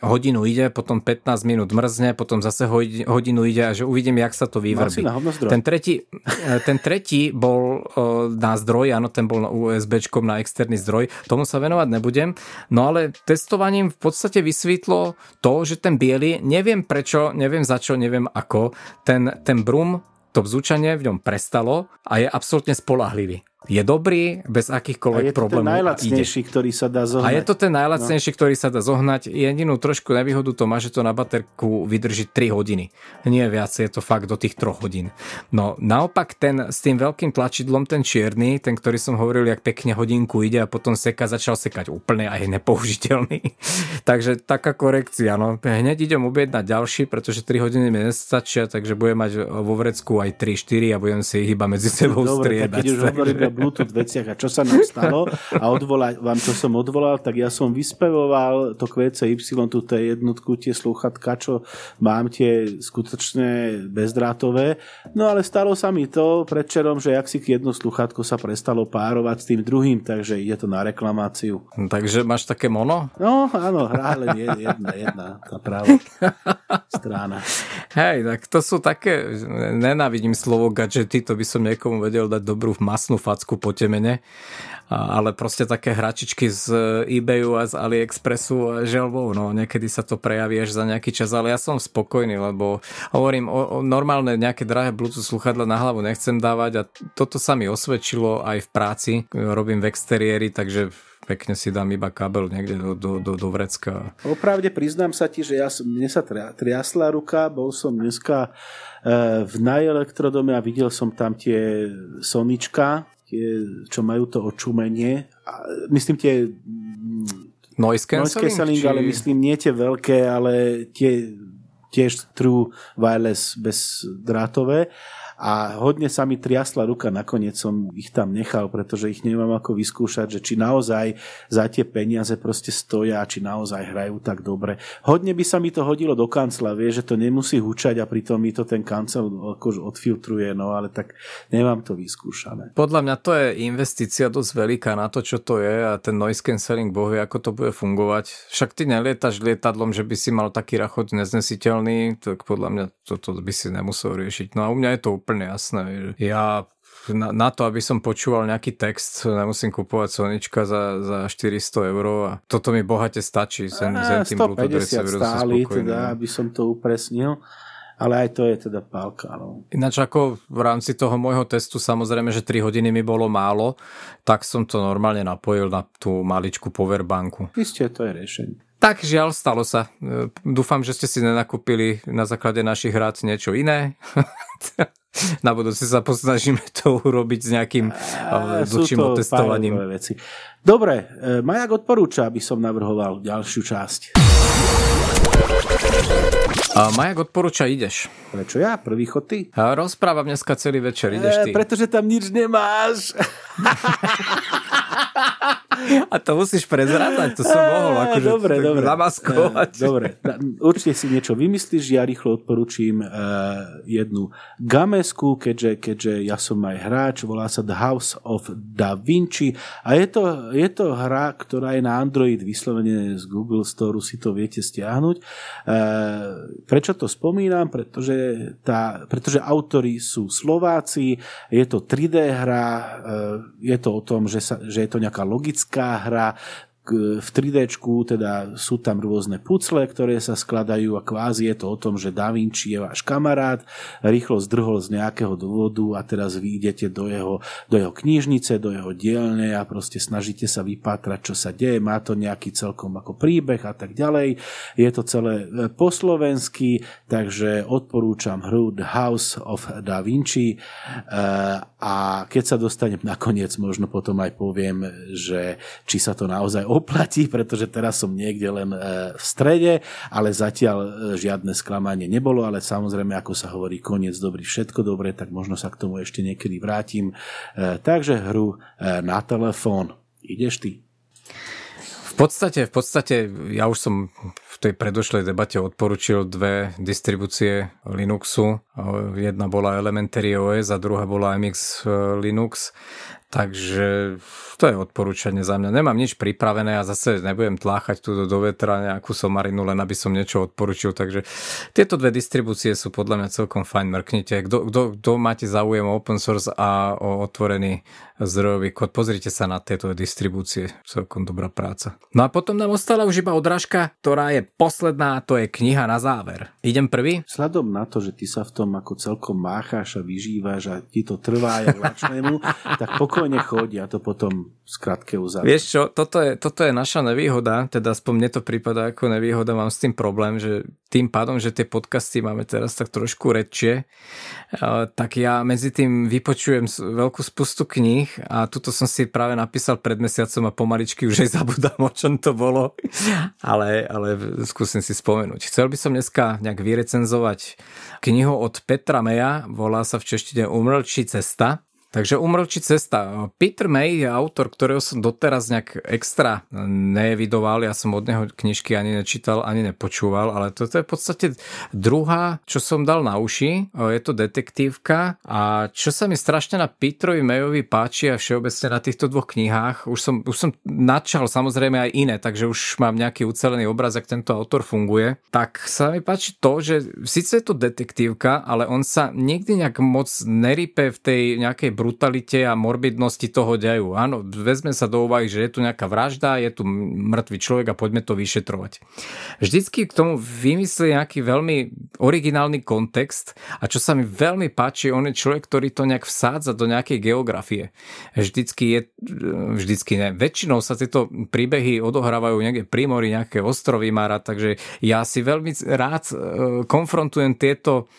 hodinu ide, potom 15 minút mrzne, potom zase hodinu ide a že uvidím, jak sa to vyvrbí. Ten tretí, e, ten tretí bol e, na zdroj, áno, ten bol na USB na externý zdroj, tomu sa venovať nebudem, no ale testovaním v podstate vysvetlo to, že ten biely, neviem prečo, neviem za čo, neviem ako, ten, ten brum, to vzúčanie v ňom prestalo a je absolútne spolahlivý je dobrý, bez akýchkoľvek problémov. A je to ten najlacnejší, ide. ktorý sa dá zohnať. A je to ten najlacnejší, no. ktorý sa dá zohnať. Jedinú trošku nevýhodu to má, že to na baterku vydrží 3 hodiny. Nie viac, je to fakt do tých 3 hodín. No naopak ten s tým veľkým tlačidlom, ten čierny, ten, ktorý som hovoril, jak pekne hodinku ide a potom seka, začal sekať úplne a je nepoužiteľný. takže taká korekcia. No. Hneď idem objednať ďalší, pretože 3 hodiny mi nestačia, takže budem mať vo vrecku aj 3-4 a budem si ich iba medzi sebou Dobre, striedať. keď už hovoríme Bluetooth veciach a čo sa nám stalo a odvolať vám, čo som odvolal, tak ja som vyspevoval to QCY, túto jednotku, tie sluchatka, čo mám tie skutočné bezdrátové. No ale stalo sa mi to predčerom, že jak si jedno sluchatko sa prestalo párovať s tým druhým, takže ide to na reklamáciu. Takže máš také mono? No áno, hrá len jedna, jedna tá práva strana. Hej, tak to sú také, nenávidím slovo gadgety, to by som niekomu vedel dať dobrú masnú facku po temene, ale proste také hračičky z eBayu a z AliExpressu a želbou, no niekedy sa to prejaví až za nejaký čas, ale ja som spokojný, lebo hovorím, o, o normálne nejaké drahé Bluetooth sluchadla na hlavu nechcem dávať a toto sa mi osvedčilo aj v práci, robím v exteriéri, takže pekne si dám iba kabel niekde do, do, do, do vrecka. Opravde priznám sa ti, že ja, mne sa triasla ruka, bol som dneska e, v najelektrodome a videl som tam tie sonička, tie, čo majú to očumenie. A, myslím tie noise cancelling, noise cancelling či... ale myslím nie tie veľké, ale tie tiež true wireless bezdrátové a hodne sa mi triasla ruka, nakoniec som ich tam nechal, pretože ich nemám ako vyskúšať, že či naozaj za tie peniaze proste stoja, či naozaj hrajú tak dobre. Hodne by sa mi to hodilo do kancla, vie, že to nemusí hučať a pritom mi to ten kancel akož odfiltruje, no ale tak nemám to vyskúšané. Podľa mňa to je investícia dosť veľká na to, čo to je a ten noise cancelling bohvie, ako to bude fungovať. Však ty nelietaš lietadlom, že by si mal taký rachot neznesiteľný, tak podľa mňa toto by si nemusel riešiť. No a u mňa je to úplne úplne jasné. Ja na, na to, aby som počúval nejaký text, nemusím kupovať Sonička za, za 400 eur a toto mi bohate stačí. Sem, sem tým 150 stáli, teda, aby som to upresnil. Ale aj to je teda pálka. No. Ináč ako v rámci toho môjho testu samozrejme, že 3 hodiny mi bolo málo, tak som to normálne napojil na tú maličku powerbanku. Isté, to je riešenie. Tak žiaľ, stalo sa. Dúfam, že ste si nenakúpili na základe našich hrad niečo iné. na budúce sa posnažíme to urobiť s nejakým uh, dlhším otestovaním. Veci. Dobre, e, Majak odporúča, aby som navrhoval ďalšiu časť. A Majak odporúča, ideš. Prečo ja? Prvý chod ty? A rozprávam dneska celý večer, ideš ty. E, pretože tam nič nemáš. A to musíš prezrátať, to som mohol akože dobre, dobre. namaskovať. Dobre, určite si niečo vymyslíš, ja rýchlo odporúčim uh, jednu gamesku, keďže, keďže ja som aj hráč, volá sa The House of Da Vinci a je to, je to hra, ktorá je na Android vyslovene z Google Store, si to viete stiahnuť. Uh, prečo to spomínam? Pretože, tá, pretože autori sú Slováci, je to 3D hra, uh, je to o tom, že, sa, že je to nejaká logická hra, v 3D teda sú tam rôzne pucle, ktoré sa skladajú a kvázi je to o tom, že Da Vinci je váš kamarát, rýchlo zdrhol z nejakého dôvodu a teraz vy idete do jeho, do jeho knižnice, do jeho dielne a proste snažíte sa vypátrať, čo sa deje, má to nejaký celkom ako príbeh a tak ďalej. Je to celé e, po slovensky, takže odporúčam hru The House of Da Vinci e, a keď sa dostanem nakoniec, možno potom aj poviem, že či sa to naozaj oplatí, pretože teraz som niekde len e, v strede, ale zatiaľ e, žiadne sklamanie nebolo, ale samozrejme, ako sa hovorí, koniec dobrý, všetko dobré, tak možno sa k tomu ešte niekedy vrátim. E, takže hru na telefón. Ideš ty? V podstate, v podstate, ja už som v tej predošlej debate odporučil dve distribúcie Linuxu. Jedna bola Elementary OS a druhá bola MX Linux. Takže to je odporúčanie za mňa. Nemám nič pripravené a zase nebudem tláchať tu do vetra nejakú somarinu, len aby som niečo odporučil. Takže tieto dve distribúcie sú podľa mňa celkom fajn. Mrknite. Kto máte záujem o open source a o otvorený zdrojový kód, pozrite sa na tieto distribúcie. Celkom dobrá práca. No a potom nám ostala už iba odrážka, ktorá je posledná, to je kniha na záver. Idem prvý? Sladom na to, že ty sa v tom ako celkom mácháš a vyžívaš a ti to trvá jak lačnému, tak pokoj spokojne chodí a to potom skratke uzavrieť. Vieš čo, toto je, toto je naša nevýhoda, teda aspoň mne to prípada ako nevýhoda, mám s tým problém, že tým pádom, že tie podcasty máme teraz tak trošku redšie, tak ja medzi tým vypočujem veľkú spustu kníh a tuto som si práve napísal pred mesiacom a pomaličky už aj zabudám, o čom to bolo, ale, ale skúsim si spomenúť. Chcel by som dneska nejak vyrecenzovať knihu od Petra Meja, volá sa v češtine Umrlčí cesta Takže umrlčí cesta. Peter May je autor, ktorého som doteraz nejak extra nevidoval, ja som od neho knižky ani nečítal, ani nepočúval, ale toto je v podstate druhá, čo som dal na uši. Je to detektívka a čo sa mi strašne na Petrovi Mayovi páči a všeobecne na týchto dvoch knihách, už som, už som načal samozrejme aj iné, takže už mám nejaký ucelený obraz, ak tento autor funguje, tak sa mi páči to, že síce je to detektívka, ale on sa nikdy nejak moc nerype v tej nejakej brutalite a morbidnosti toho dejú. Áno, vezme sa do úvahy, že je tu nejaká vražda, je tu mŕtvý človek a poďme to vyšetrovať. Vždycky k tomu vymyslí nejaký veľmi originálny kontext a čo sa mi veľmi páči, on je človek, ktorý to nejak vsádza do nejakej geografie. Vždycky je, vždycky ne, väčšinou sa tieto príbehy odohrávajú niekde pri mori, nejaké ostrovy Mara, takže ja si veľmi rád e, konfrontujem tieto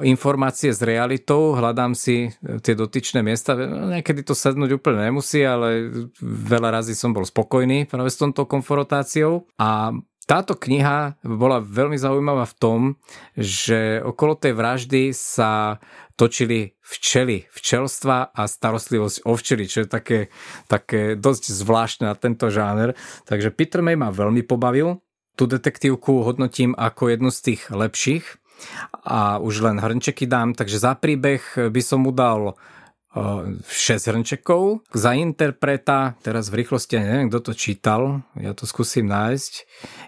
informácie s realitou, hľadám si e, tie dotyčné miesta. Niekedy to sednúť úplne nemusí, ale veľa razy som bol spokojný práve s tomto konfrontáciou. A táto kniha bola veľmi zaujímavá v tom, že okolo tej vraždy sa točili včely, včelstva a starostlivosť o včely, čo je také, také dosť zvláštne na tento žáner. Takže Peter May ma veľmi pobavil. Tú detektívku hodnotím ako jednu z tých lepších a už len hrnčeky dám, takže za príbeh by som mu dal 6 hrnčekov. Za interpreta, teraz v rýchlosti, neviem, kto to čítal, ja to skúsim nájsť.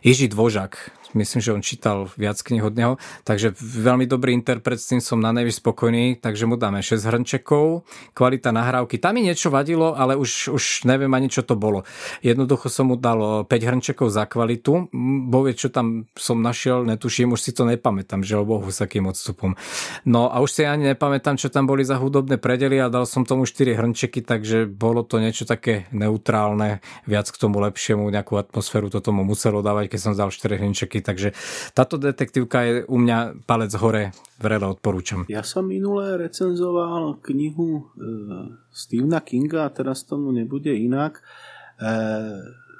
Jiži Dvožak, myslím, že on čítal viac knih od neho, takže veľmi dobrý interpret, s tým som na nejvyš spokojný, takže mu dáme 6 hrnčekov, kvalita nahrávky, tam mi niečo vadilo, ale už, už neviem ani čo to bolo. Jednoducho som mu dal 5 hrnčekov za kvalitu, bo vie, čo tam som našiel, netuším, už si to nepamätám, že Bohu s akým odstupom. No a už si ani nepamätám, čo tam boli za hudobné predely a dal som tomu 4 hrnčeky, takže bolo to niečo také neutrálne, viac k tomu lepšiemu, nejakú atmosféru to tomu muselo dávať, keď som dal 4 hrnčeky, takže táto detektívka je u mňa palec hore, vrele odporúčam. Ja som minulé recenzoval knihu e, Stephena Kinga a teraz tomu nebude inak. E,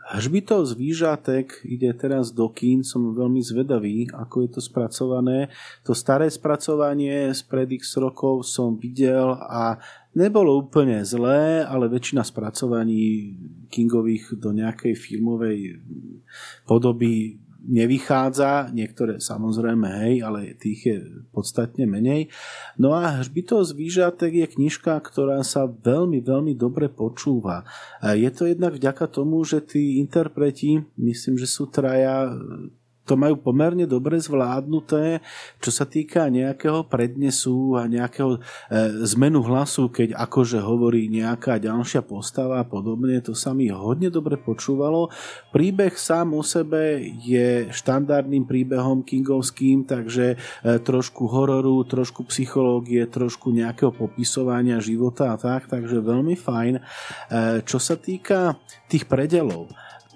Hřbitov z výžatek ide teraz do kín, som veľmi zvedavý, ako je to spracované. To staré spracovanie z pred x rokov som videl a nebolo úplne zlé, ale väčšina spracovaní Kingových do nejakej filmovej podoby nevychádza, niektoré samozrejme hej, ale tých je podstatne menej. No a Hřbitov z výžatek je knižka, ktorá sa veľmi, veľmi dobre počúva. Je to jednak vďaka tomu, že tí interpreti, myslím, že sú traja to majú pomerne dobre zvládnuté, čo sa týka nejakého prednesu a nejakého e, zmenu hlasu, keď akože hovorí nejaká ďalšia postava a podobne, to sa mi hodne dobre počúvalo. Príbeh sám o sebe je štandardným príbehom kingovským, takže e, trošku hororu, trošku psychológie, trošku nejakého popisovania života a tak, takže veľmi fajn. E, čo sa týka tých predelov,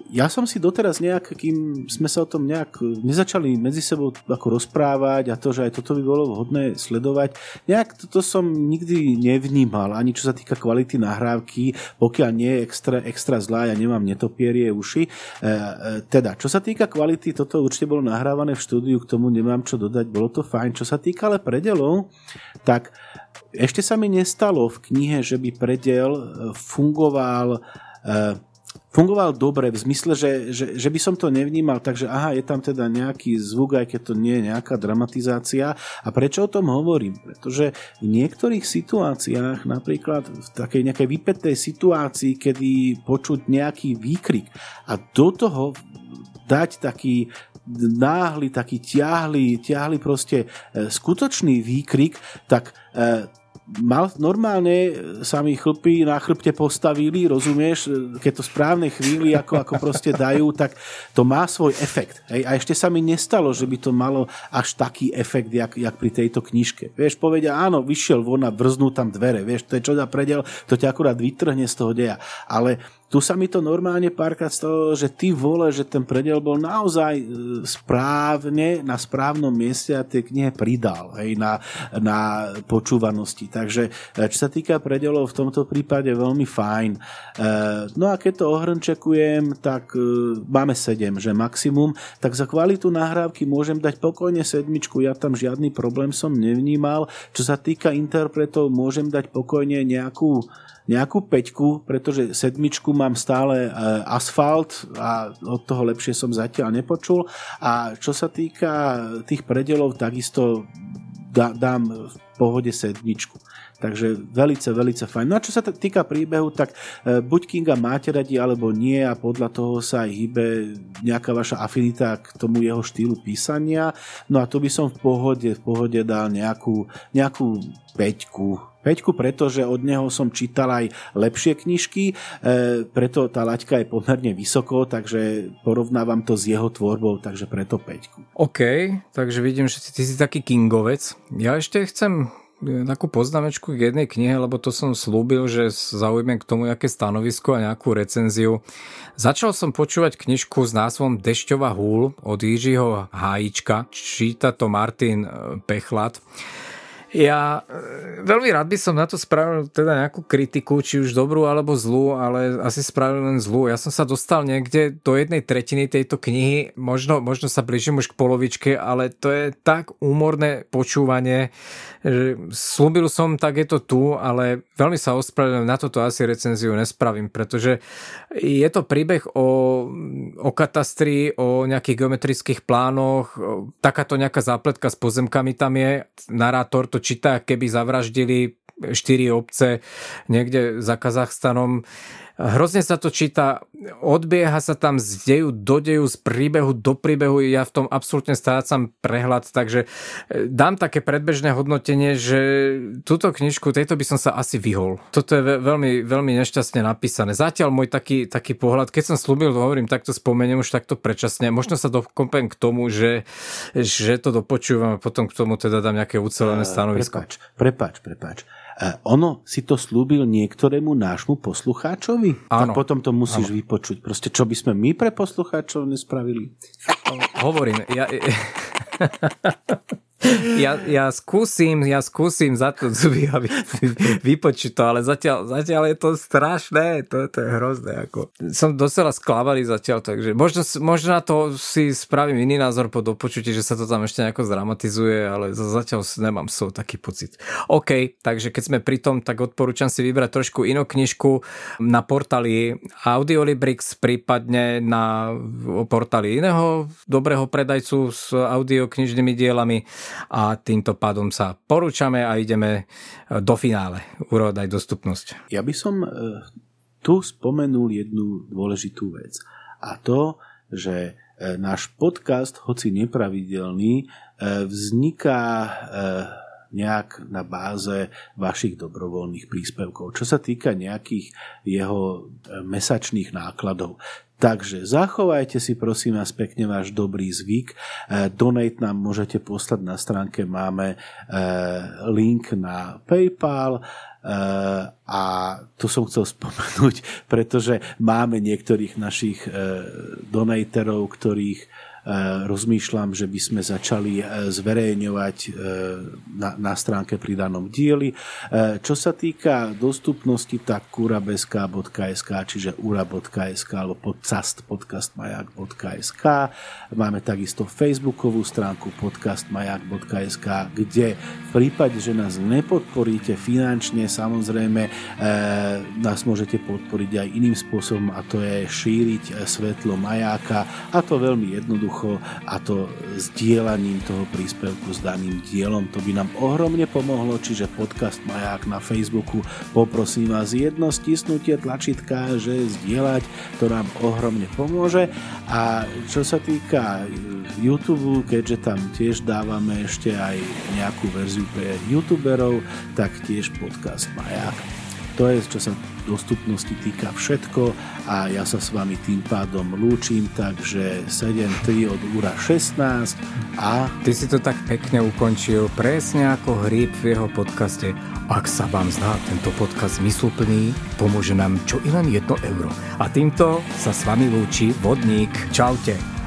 ja som si doteraz nejak, kým sme sa o tom nejak nezačali medzi sebou ako rozprávať a to, že aj toto by bolo vhodné sledovať, nejak toto som nikdy nevnímal, ani čo sa týka kvality nahrávky, pokiaľ nie je extra, extra zlá, ja nemám netopierie uši. E, e, teda, čo sa týka kvality, toto určite bolo nahrávané v štúdiu, k tomu nemám čo dodať, bolo to fajn. Čo sa týka ale predelov, tak ešte sa mi nestalo v knihe, že by predel fungoval e, fungoval dobre v zmysle, že, že, že by som to nevnímal, takže aha, je tam teda nejaký zvuk, aj keď to nie je nejaká dramatizácia. A prečo o tom hovorím? Pretože v niektorých situáciách, napríklad v takej nejakej vypetej situácii, kedy počuť nejaký výkrik a do toho dať taký náhly, taký ťahli, ťahli proste e, skutočný výkrik, tak e, mal, normálne sa mi chlpy na chrbte postavili, rozumieš, keď to správnej chvíli ako, ako proste dajú, tak to má svoj efekt. Hej? A ešte sa mi nestalo, že by to malo až taký efekt, jak, jak pri tejto knižke. Vieš, povedia, áno, vyšiel von a vrznú tam dvere, vieš, to je čo za predel, to ťa akurát vytrhne z toho deja. Ale tu sa mi to normálne párkrát stalo, že ty vole, že ten predel bol naozaj e, správne, na správnom mieste a tie knihe pridal hej, na, na počúvanosti. Takže e, čo sa týka predelov v tomto prípade veľmi fajn. E, no a keď to ohrnčekujem, tak máme 7, že maximum, tak za kvalitu nahrávky môžem dať pokojne sedmičku, ja tam žiadny problém som nevnímal. Čo sa týka interpretov, môžem dať pokojne nejakú nejakú peťku, pretože sedmičku mám stále e, asfalt a od toho lepšie som zatiaľ nepočul. A čo sa týka tých predelov, takisto dám v pohode sedmičku. Takže velice, velice fajn. No a čo sa týka príbehu, tak e, buď Kinga máte radi, alebo nie a podľa toho sa aj hýbe nejaká vaša afinita k tomu jeho štýlu písania. No a tu by som v pohode, v pohode dal nejakú, nejakú peťku, Peťku, pretože od neho som čítal aj lepšie knižky, e, preto tá laťka je pomerne vysoko, takže porovnávam to s jeho tvorbou, takže preto Peťku. OK, takže vidím, že ty si taký kingovec. Ja ešte chcem takú poznámečku k jednej knihe, lebo to som slúbil, že zaujmem k tomu nejaké stanovisko a nejakú recenziu. Začal som počúvať knižku s názvom Dešťová húl od Jiřího Hájička. Číta to Martin e, Pechlat. Ja e, veľmi rád by som na to spravil teda nejakú kritiku, či už dobrú alebo zlú, ale asi spravil len zlú. Ja som sa dostal niekde do jednej tretiny tejto knihy, možno, možno sa blížim už k polovičke, ale to je tak úmorné počúvanie, že slúbil som, tak je to tu, ale veľmi sa ospravedlňujem, na toto asi recenziu nespravím, pretože je to príbeh o, o katastri, o nejakých geometrických plánoch, takáto nejaká zápletka s pozemkami tam je, narátor to číta, keby zavraždili štyri obce niekde za Kazachstanom. Hrozne sa to číta, odbieha sa tam z deju do deju, z príbehu do príbehu, ja v tom absolútne strácam prehľad, takže e, dám také predbežné hodnotenie, že túto knižku, tejto by som sa asi vyhol. Toto je veľmi, veľmi nešťastne napísané. Zatiaľ môj taký, taký pohľad, keď som slúbil, hovorím, takto spomeniem už takto predčasne, možno sa dokopem k tomu, že, že to dopočúvam a potom k tomu teda dám nejaké ucelené stanovisko. Prepač, prepač, prepač ono si to slúbil niektorému nášmu poslucháčovi? Áno. Tak potom to musíš áno. vypočuť. Proste, čo by sme my pre poslucháčov nespravili? Hovorím, ja... ja, ja skúsim, ja skúsim za to zuby a vy, vypočuť to, ale zatiaľ, zatiaľ je to strašné, to, to je hrozné. Ako. Som dosela sklavaný zatiaľ, takže možno, možno to si spravím iný názor po dopočutí, že sa to tam ešte nejako zdramatizuje, ale zatiaľ nemám so taký pocit. OK, takže keď sme pri tom, tak odporúčam si vybrať trošku inú knižku na portáli Audiolibrix, prípadne na portáli iného dobrého predajcu s audioknižnými dielami a týmto pádom sa porúčame a ideme e, do finále. Úrod aj dostupnosť. Ja by som e, tu spomenul jednu dôležitú vec. A to, že e, náš podcast, hoci nepravidelný, vzniká nejak na báze vašich dobrovoľných príspevkov. Čo sa týka nejakých jeho mesačných nákladov, Takže zachovajte si prosím vás pekne váš dobrý zvyk. Eh, donate nám môžete poslať na stránke, máme eh, link na PayPal a to som chcel spomenúť, pretože máme niektorých našich donatorov, ktorých E, rozmýšľam, že by sme začali e, zverejňovať e, na, na stránke pri danom dieli. Čo sa týka dostupnosti, tak kurabeska.sk, čiže ura.sk alebo podcast podcastmajak.sk. Máme takisto facebookovú stránku podcastmajak.sk, kde v prípade, že nás nepodporíte finančne, samozrejme nás môžete podporiť aj iným spôsobom a to je šíriť svetlo majáka a to veľmi jednoducho jednoducho a to sdielaním toho príspevku s daným dielom. To by nám ohromne pomohlo, čiže podcast Maják na Facebooku. Poprosím vás jedno stisnutie tlačítka, že zdieľať, to nám ohromne pomôže. A čo sa týka YouTube, keďže tam tiež dávame ešte aj nejakú verziu pre youtuberov, tak tiež podcast Maják. To je, čo sa dostupnosti týka všetko a ja sa s vami tým pádom lúčim, takže 7.3 od úra 16 a... Ty si to tak pekne ukončil, presne ako hríb v jeho podcaste. Ak sa vám zdá tento podcast zmysluplný, pomôže nám čo i len 1 euro. A týmto sa s vami lúči Vodník. Čaute.